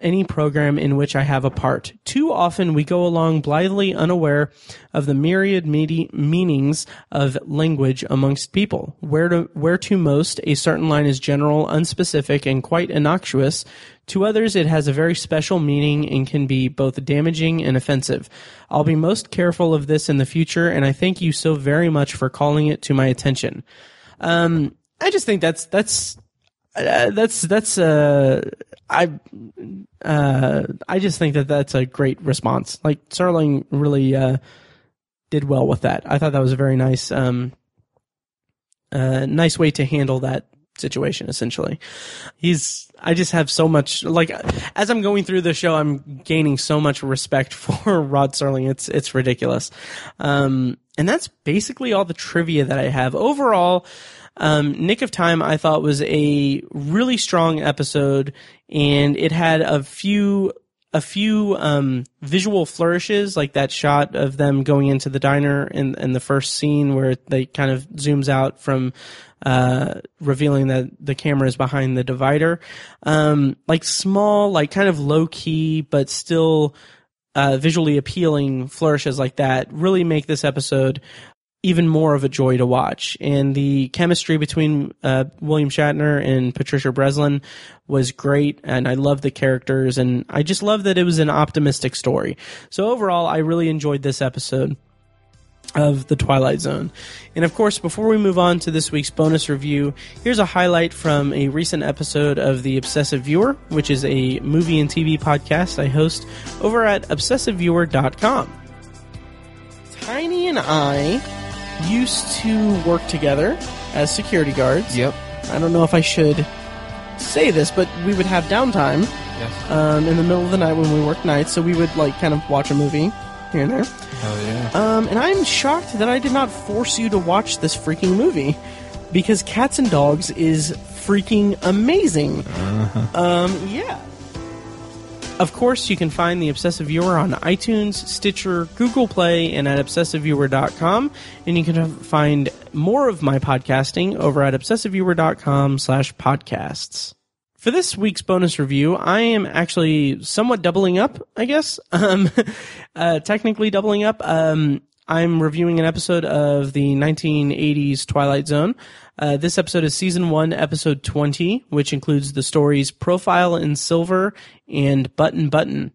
any program in which I have a part. Too often we go along blithely unaware of the myriad meanings of language amongst people. Where to, where to most a certain line is general, unspecific, and quite innocuous. To others it has a very special meaning and can be both damaging and offensive. I'll be most careful of this in the future, and I thank you so very much for calling it to my attention. Um, I just think that's that's uh, that's that's uh I uh I just think that that's a great response. Like Serling really uh did well with that. I thought that was a very nice um uh nice way to handle that situation essentially. He's I just have so much like as I'm going through the show I'm gaining so much respect for Rod Serling. It's it's ridiculous. Um and that's basically all the trivia that I have. Overall, um, Nick of Time, I thought was a really strong episode, and it had a few a few um, visual flourishes, like that shot of them going into the diner in, in the first scene where they kind of zooms out from uh, revealing that the camera is behind the divider. Um, like small, like kind of low key, but still uh, visually appealing flourishes like that really make this episode even more of a joy to watch. And the chemistry between uh, William Shatner and Patricia Breslin was great, and I love the characters, and I just love that it was an optimistic story. So overall, I really enjoyed this episode of The Twilight Zone. And of course, before we move on to this week's bonus review, here's a highlight from a recent episode of The Obsessive Viewer, which is a movie and TV podcast I host over at obsessiveviewer.com. Tiny and I used to work together as security guards. Yep. I don't know if I should say this, but we would have downtime Yes. um, in the middle of the night when we worked nights, so we would like kind of watch a movie here and there. Hell yeah. Um, and I'm shocked that I did not force you to watch this freaking movie because Cats and Dogs is freaking amazing. Um, yeah. Of course, you can find the Obsessive Viewer on iTunes, Stitcher, Google Play, and at obsessiveviewer.com. And you can find more of my podcasting over at obsessiveviewer.com slash podcasts. For this week's bonus review, I am actually somewhat doubling up, I guess. Um, uh, technically doubling up. Um, I'm reviewing an episode of the 1980s Twilight Zone. Uh, this episode is season one, episode 20, which includes the stories Profile in Silver and Button Button.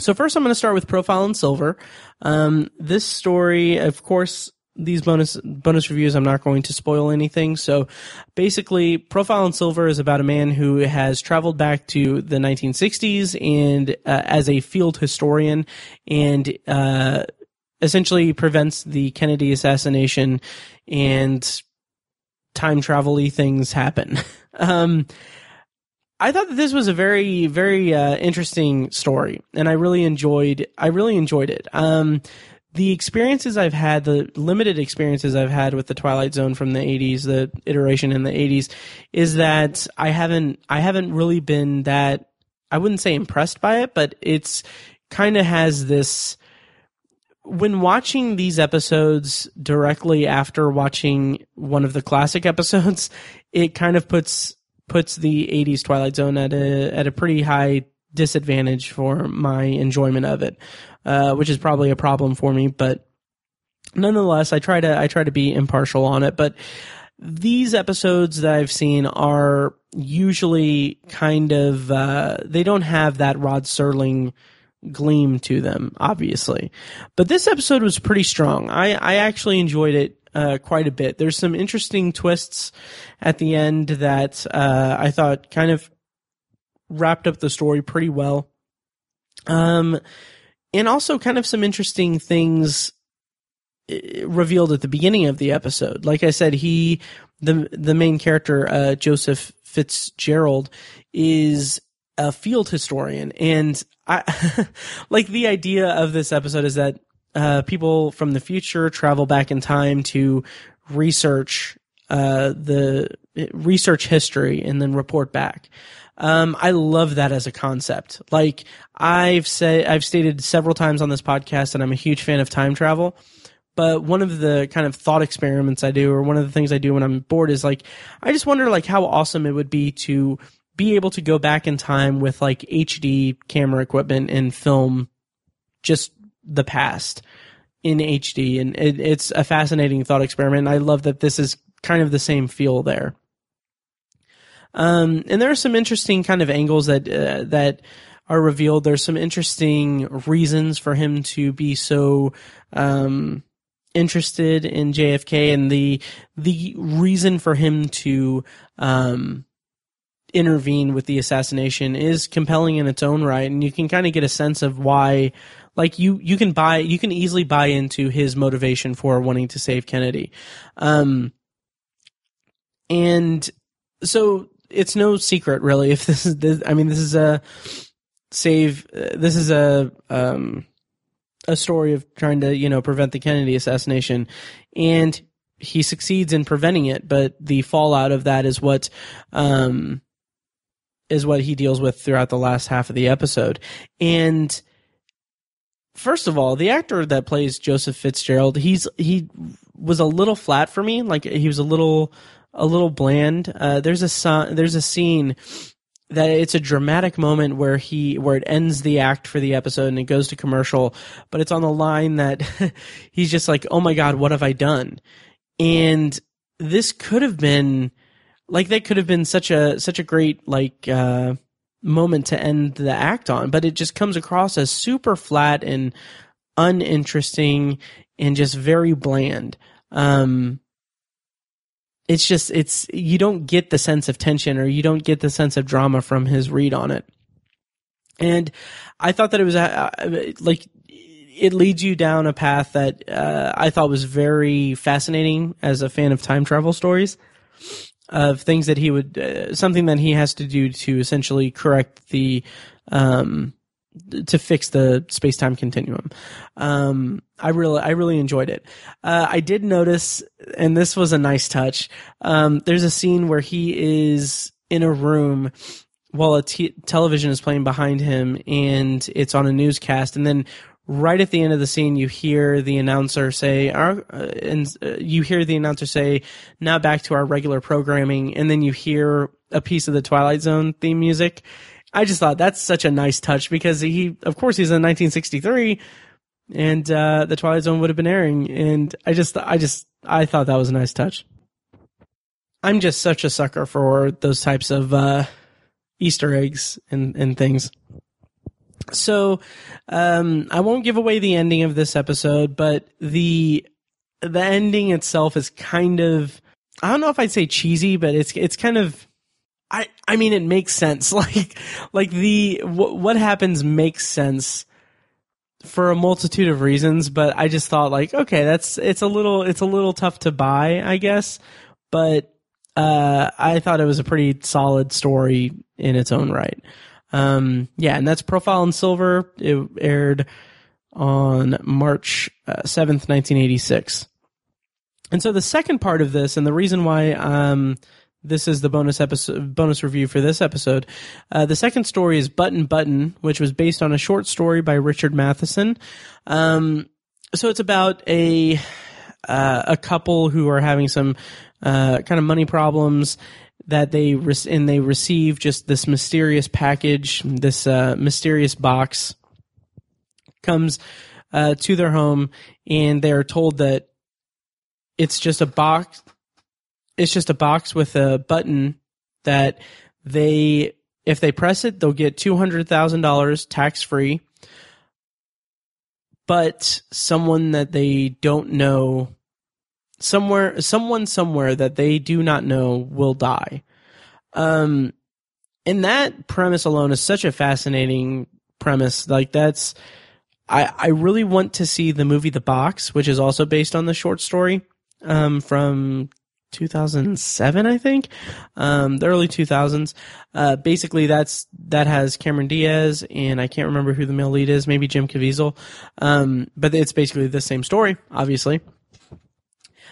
So first, I'm going to start with Profile in Silver. Um, this story, of course, these bonus bonus reviews, I'm not going to spoil anything. So basically, Profile in Silver is about a man who has traveled back to the 1960s and uh, as a field historian and uh, essentially prevents the Kennedy assassination and time travel things happen. um, I thought that this was a very, very uh, interesting story, and I really enjoyed. I really enjoyed it. Um, the experiences I've had, the limited experiences I've had with the Twilight Zone from the '80s, the iteration in the '80s, is that I haven't, I haven't really been that. I wouldn't say impressed by it, but it's kind of has this. When watching these episodes directly after watching one of the classic episodes, it kind of puts puts the 80s Twilight Zone at a at a pretty high disadvantage for my enjoyment of it, uh, which is probably a problem for me. But nonetheless, I try to I try to be impartial on it. But these episodes that I've seen are usually kind of uh, they don't have that Rod Serling gleam to them, obviously. But this episode was pretty strong. I, I actually enjoyed it uh, quite a bit. There's some interesting twists at the end that uh, I thought kind of wrapped up the story pretty well. Um, and also kind of some interesting things uh, revealed at the beginning of the episode. Like I said, he the the main character uh, Joseph Fitzgerald is a field historian, and I like the idea of this episode is that uh, people from the future travel back in time to research uh, the research history and then report back. Um, I love that as a concept. Like I've said, I've stated several times on this podcast that I'm a huge fan of time travel. But one of the kind of thought experiments I do, or one of the things I do when I'm bored, is like I just wonder like how awesome it would be to be able to go back in time with like HD camera equipment and film just the past in HD, and it, it's a fascinating thought experiment. I love that this is kind of the same feel there. Um, and there are some interesting kind of angles that uh, that are revealed. There's some interesting reasons for him to be so um, interested in JFK, and the the reason for him to um, intervene with the assassination is compelling in its own right, and you can kind of get a sense of why like you you can buy you can easily buy into his motivation for wanting to save Kennedy. Um and so it's no secret really if this is this, I mean this is a save uh, this is a um a story of trying to, you know, prevent the Kennedy assassination and he succeeds in preventing it, but the fallout of that is what um is what he deals with throughout the last half of the episode. And first of all, the actor that plays Joseph Fitzgerald, he's he was a little flat for me. Like he was a little a little bland. Uh, there's a son, there's a scene that it's a dramatic moment where he where it ends the act for the episode and it goes to commercial, but it's on the line that he's just like, "Oh my god, what have I done?" And this could have been like that could have been such a such a great like uh moment to end the act on, but it just comes across as super flat and uninteresting and just very bland. Um, it's just it's you don't get the sense of tension or you don't get the sense of drama from his read on it. And I thought that it was uh, like it leads you down a path that uh, I thought was very fascinating as a fan of time travel stories of things that he would uh, something that he has to do to essentially correct the um, to fix the space time continuum. Um, I really I really enjoyed it. Uh, I did notice, and this was a nice touch. Um, there's a scene where he is in a room while a t- television is playing behind him, and it's on a newscast, and then right at the end of the scene, you hear the announcer say, uh, and uh, you hear the announcer say, now back to our regular programming. And then you hear a piece of the Twilight Zone theme music. I just thought that's such a nice touch because he, of course, he's in 1963 and, uh, the Twilight Zone would have been airing. And I just, I just, I thought that was a nice touch. I'm just such a sucker for those types of, uh, Easter eggs and, and things. So, um, I won't give away the ending of this episode, but the the ending itself is kind of I don't know if I'd say cheesy, but it's it's kind of I I mean it makes sense. Like like the what happens makes sense for a multitude of reasons, but I just thought like okay, that's it's a little it's a little tough to buy, I guess, but uh I thought it was a pretty solid story in its own right. Um yeah, and that's Profile in Silver. It aired on March uh, 7th, 1986. And so the second part of this, and the reason why um, this is the bonus episode, bonus review for this episode, uh, the second story is Button Button, which was based on a short story by Richard Matheson. Um, so it's about a uh, a couple who are having some uh, kind of money problems that they re- and they receive just this mysterious package, this uh, mysterious box comes uh, to their home, and they are told that it's just a box it's just a box with a button that they if they press it they'll get $200,000 tax free but someone that they don't know somewhere someone somewhere that they do not know will die. Um and that premise alone is such a fascinating premise. Like that's I, I really want to see the movie The Box, which is also based on the short story um, from 2007, I think, um, the early 2000s. Uh, basically, that's that has Cameron Diaz and I can't remember who the male lead is, maybe Jim Caviezel. Um, but it's basically the same story, obviously.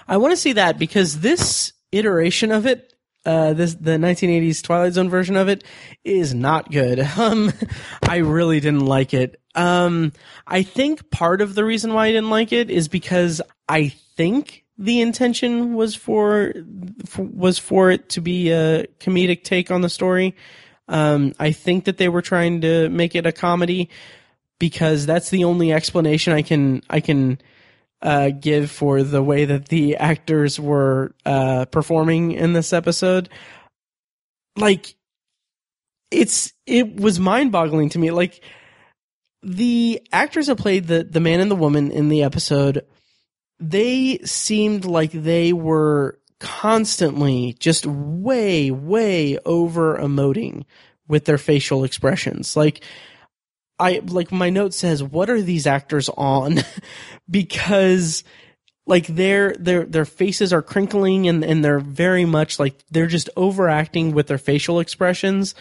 I want to see that because this iteration of it, uh, this the 1980s Twilight Zone version of it, is not good. Um, I really didn't like it. Um, I think part of the reason why I didn't like it is because I think the intention was for, was for it to be a comedic take on the story. Um, I think that they were trying to make it a comedy because that's the only explanation I can I can uh, give for the way that the actors were uh, performing in this episode. Like, it's it was mind boggling to me. Like, the actors that played the the man and the woman in the episode they seemed like they were constantly just way, way over emoting with their facial expressions. Like, I, like my note says, what are these actors on? because, like their their their faces are crinkling and and they're very much like they're just overacting with their facial expressions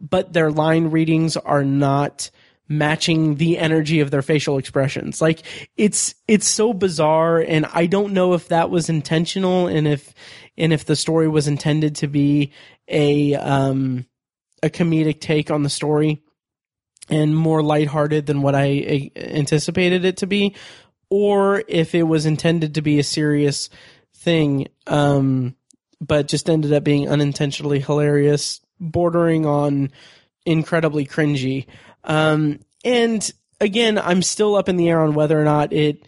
but their line readings are not matching the energy of their facial expressions. Like it's it's so bizarre and I don't know if that was intentional and if and if the story was intended to be a um a comedic take on the story and more lighthearted than what I anticipated it to be or if it was intended to be a serious thing um but just ended up being unintentionally hilarious bordering on incredibly cringy um, and again, I'm still up in the air on whether or not it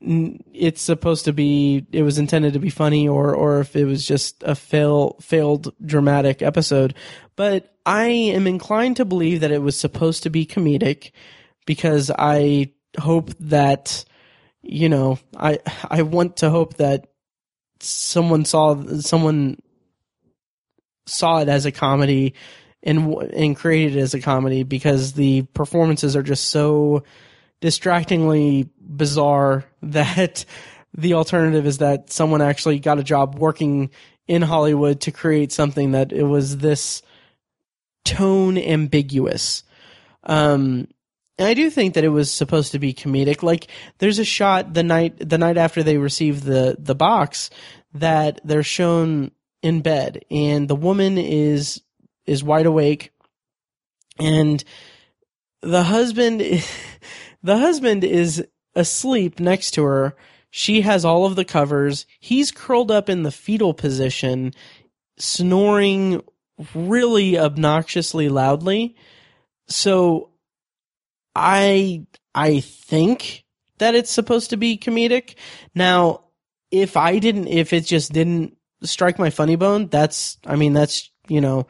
it's supposed to be it was intended to be funny or or if it was just a fail failed dramatic episode. But i am inclined to believe that it was supposed to be comedic because i hope that you know i i want to hope that someone saw someone saw it as a comedy and and created as a comedy because the performances are just so distractingly bizarre that the alternative is that someone actually got a job working in Hollywood to create something that it was this tone ambiguous. Um, and I do think that it was supposed to be comedic. Like there's a shot the night the night after they receive the the box that they're shown in bed and the woman is is wide awake. And the husband the husband is asleep next to her. She has all of the covers. He's curled up in the fetal position snoring really obnoxiously loudly. So i i think that it's supposed to be comedic. Now if i didn't if it just didn't strike my funny bone that's i mean that's you know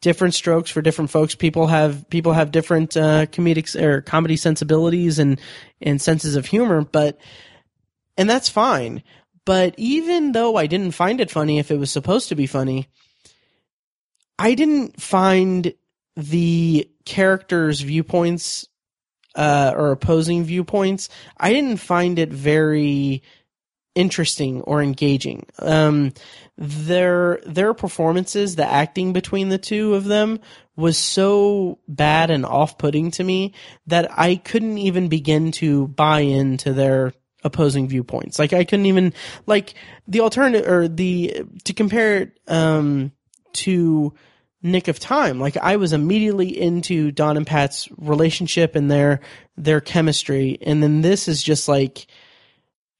different strokes for different folks. People have people have different uh, comedic or comedy sensibilities and and senses of humor, but and that's fine. But even though I didn't find it funny, if it was supposed to be funny, I didn't find the characters' viewpoints uh, or opposing viewpoints. I didn't find it very interesting or engaging. Um, their their performances, the acting between the two of them was so bad and off-putting to me that I couldn't even begin to buy into their opposing viewpoints. Like I couldn't even like the alternative or the to compare it um, to Nick of Time. Like I was immediately into Don and Pat's relationship and their their chemistry, and then this is just like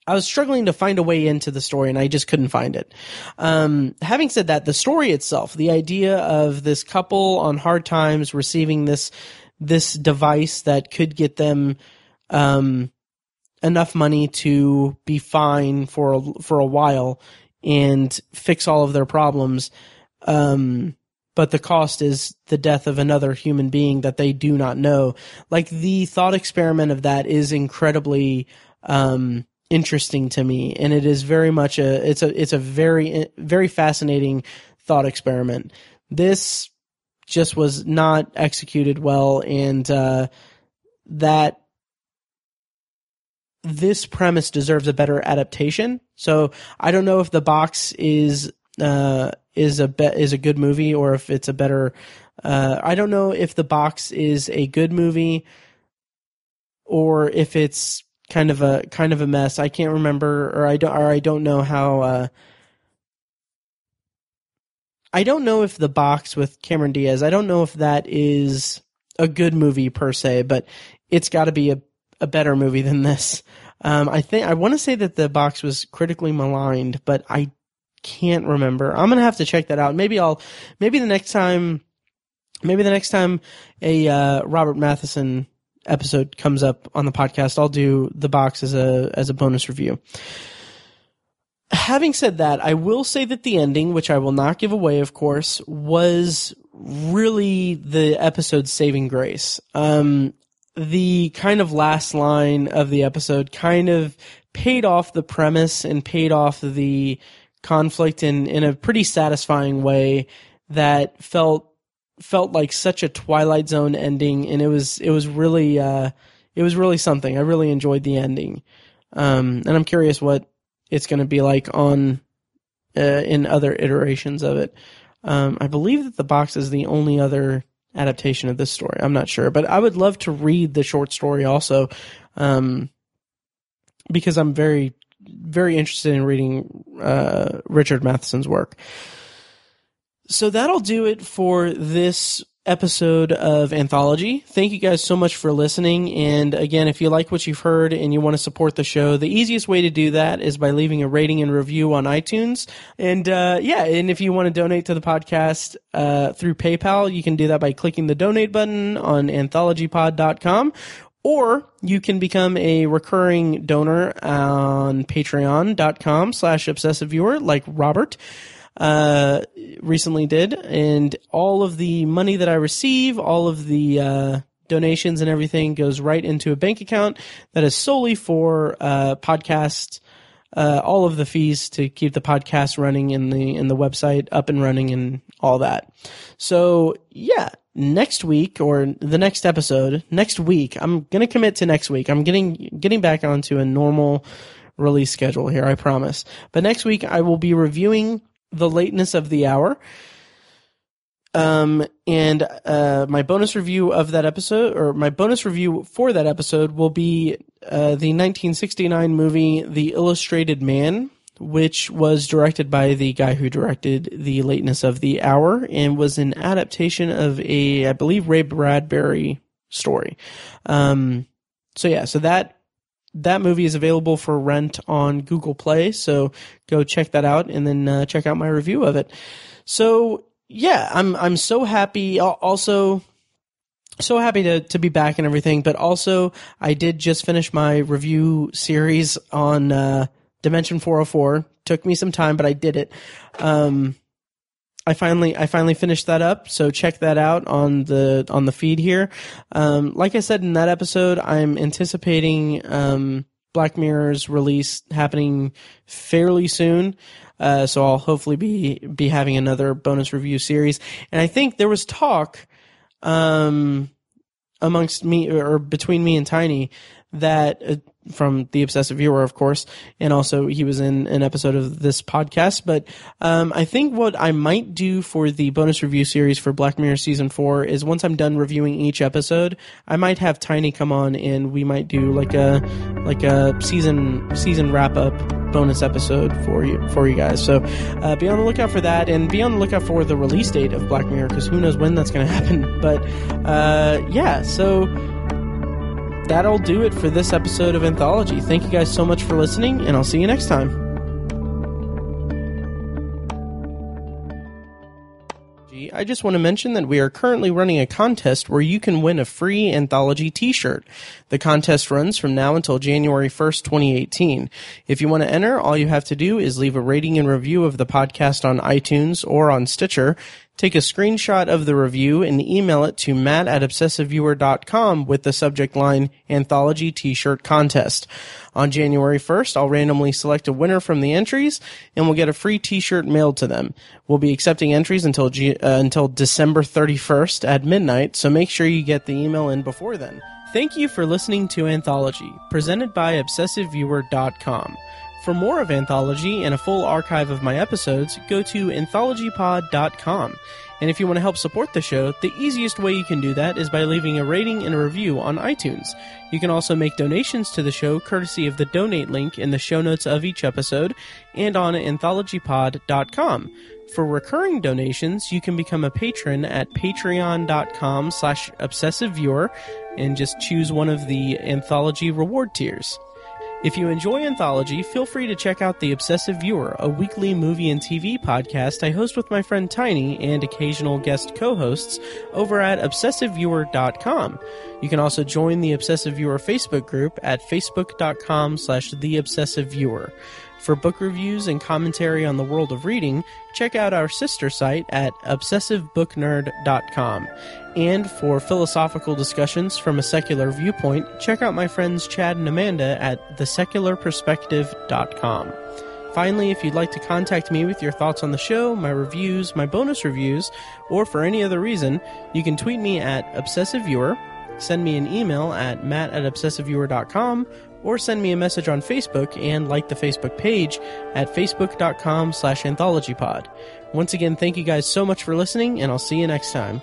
I was struggling to find a way into the story, and I just couldn't find it. Um, having said that, the story itself, the idea of this couple on hard times receiving this this device that could get them um, enough money to be fine for a, for a while and fix all of their problems. Um, but the cost is the death of another human being that they do not know. Like the thought experiment of that is incredibly um, interesting to me, and it is very much a it's a it's a very very fascinating thought experiment. This just was not executed well, and uh, that this premise deserves a better adaptation. So I don't know if the box is uh, is a be- is a good movie or if it's a better. Uh, I don't know if the box is a good movie or if it's kind of a kind of a mess. I can't remember, or I don't, or I don't know how. Uh, I don't know if the box with Cameron Diaz. I don't know if that is a good movie per se, but it's got to be a a better movie than this. Um, I think I want to say that the box was critically maligned, but I can't remember. I'm gonna have to check that out. Maybe I'll maybe the next time maybe the next time a uh, Robert Matheson episode comes up on the podcast, I'll do the box as a as a bonus review. Having said that, I will say that the ending, which I will not give away, of course, was really the episode's saving grace. Um, the kind of last line of the episode kind of paid off the premise and paid off the conflict in in a pretty satisfying way that felt felt like such a Twilight Zone ending, and it was it was really uh, it was really something. I really enjoyed the ending, um, and I'm curious what it's going to be like on uh, in other iterations of it. Um, I believe that the box is the only other adaptation of this story. I'm not sure, but I would love to read the short story also, um, because I'm very very interested in reading uh, Richard Matheson's work. So that'll do it for this episode of Anthology. Thank you guys so much for listening. And again, if you like what you've heard and you want to support the show, the easiest way to do that is by leaving a rating and review on iTunes. And uh, yeah, and if you want to donate to the podcast uh, through PayPal, you can do that by clicking the donate button on anthologypod.com or you can become a recurring donor on patreon.com slash obsessive viewer like Robert uh, recently did. And all of the money that I receive, all of the uh, donations and everything goes right into a bank account that is solely for uh, podcast. Uh, all of the fees to keep the podcast running and the and the website up and running and all that. So yeah, next week or the next episode, next week, I'm gonna commit to next week. I'm getting getting back onto a normal release schedule here, I promise. But next week I will be reviewing the lateness of the hour. Um, and uh, my bonus review of that episode, or my bonus review for that episode, will be uh, the 1969 movie The Illustrated Man, which was directed by the guy who directed The Lateness of the Hour and was an adaptation of a, I believe, Ray Bradbury story. Um, so yeah, so that that movie is available for rent on Google Play. So go check that out and then uh, check out my review of it. So yeah, I'm I'm so happy. Also, so happy to to be back and everything. But also, I did just finish my review series on uh, Dimension 404. Took me some time, but I did it. Um, I finally I finally finished that up, so check that out on the on the feed here. Um, like I said in that episode, I'm anticipating um, Black Mirror's release happening fairly soon. Uh, so I'll hopefully be be having another bonus review series. And I think there was talk um, amongst me or between me and Tiny that uh, from the obsessive viewer, of course, and also he was in an episode of this podcast. But um, I think what I might do for the bonus review series for Black Mirror season four is once I'm done reviewing each episode, I might have Tiny come on and we might do like a like a season season wrap up bonus episode for you for you guys. So uh, be on the lookout for that, and be on the lookout for the release date of Black Mirror because who knows when that's going to happen. But uh, yeah, so that'll do it for this episode of Anthology. Thank you guys so much for listening, and I'll see you next time. I just want to mention that we are currently running a contest where you can win a free anthology t-shirt. The contest runs from now until January 1st, 2018. If you want to enter, all you have to do is leave a rating and review of the podcast on iTunes or on Stitcher Take a screenshot of the review and email it to matt at obsessiveviewer.com with the subject line Anthology T-shirt contest. On January 1st, I'll randomly select a winner from the entries and we'll get a free t-shirt mailed to them. We'll be accepting entries until G- uh, until December 31st at midnight, so make sure you get the email in before then. Thank you for listening to Anthology, presented by obsessiveviewer.com. For more of Anthology and a full archive of my episodes, go to anthologypod.com. And if you want to help support the show, the easiest way you can do that is by leaving a rating and a review on iTunes. You can also make donations to the show courtesy of the donate link in the show notes of each episode and on anthologypod.com. For recurring donations, you can become a patron at patreon.com slash obsessiveviewer and just choose one of the anthology reward tiers. If you enjoy Anthology, feel free to check out The Obsessive Viewer, a weekly movie and TV podcast I host with my friend Tiny and occasional guest co-hosts over at obsessiveviewer.com. You can also join the Obsessive Viewer Facebook group at facebook.com slash The Obsessive Viewer. For book reviews and commentary on the world of reading, check out our sister site at obsessivebooknerd.com. And for philosophical discussions from a secular viewpoint, check out my friends Chad and Amanda at thesecularperspective.com. Finally, if you'd like to contact me with your thoughts on the show, my reviews, my bonus reviews, or for any other reason, you can tweet me at obsessiveviewer, send me an email at matt at obsessiveviewer.com, or send me a message on Facebook and like the Facebook page at facebook.com slash anthologypod. Once again, thank you guys so much for listening, and I'll see you next time.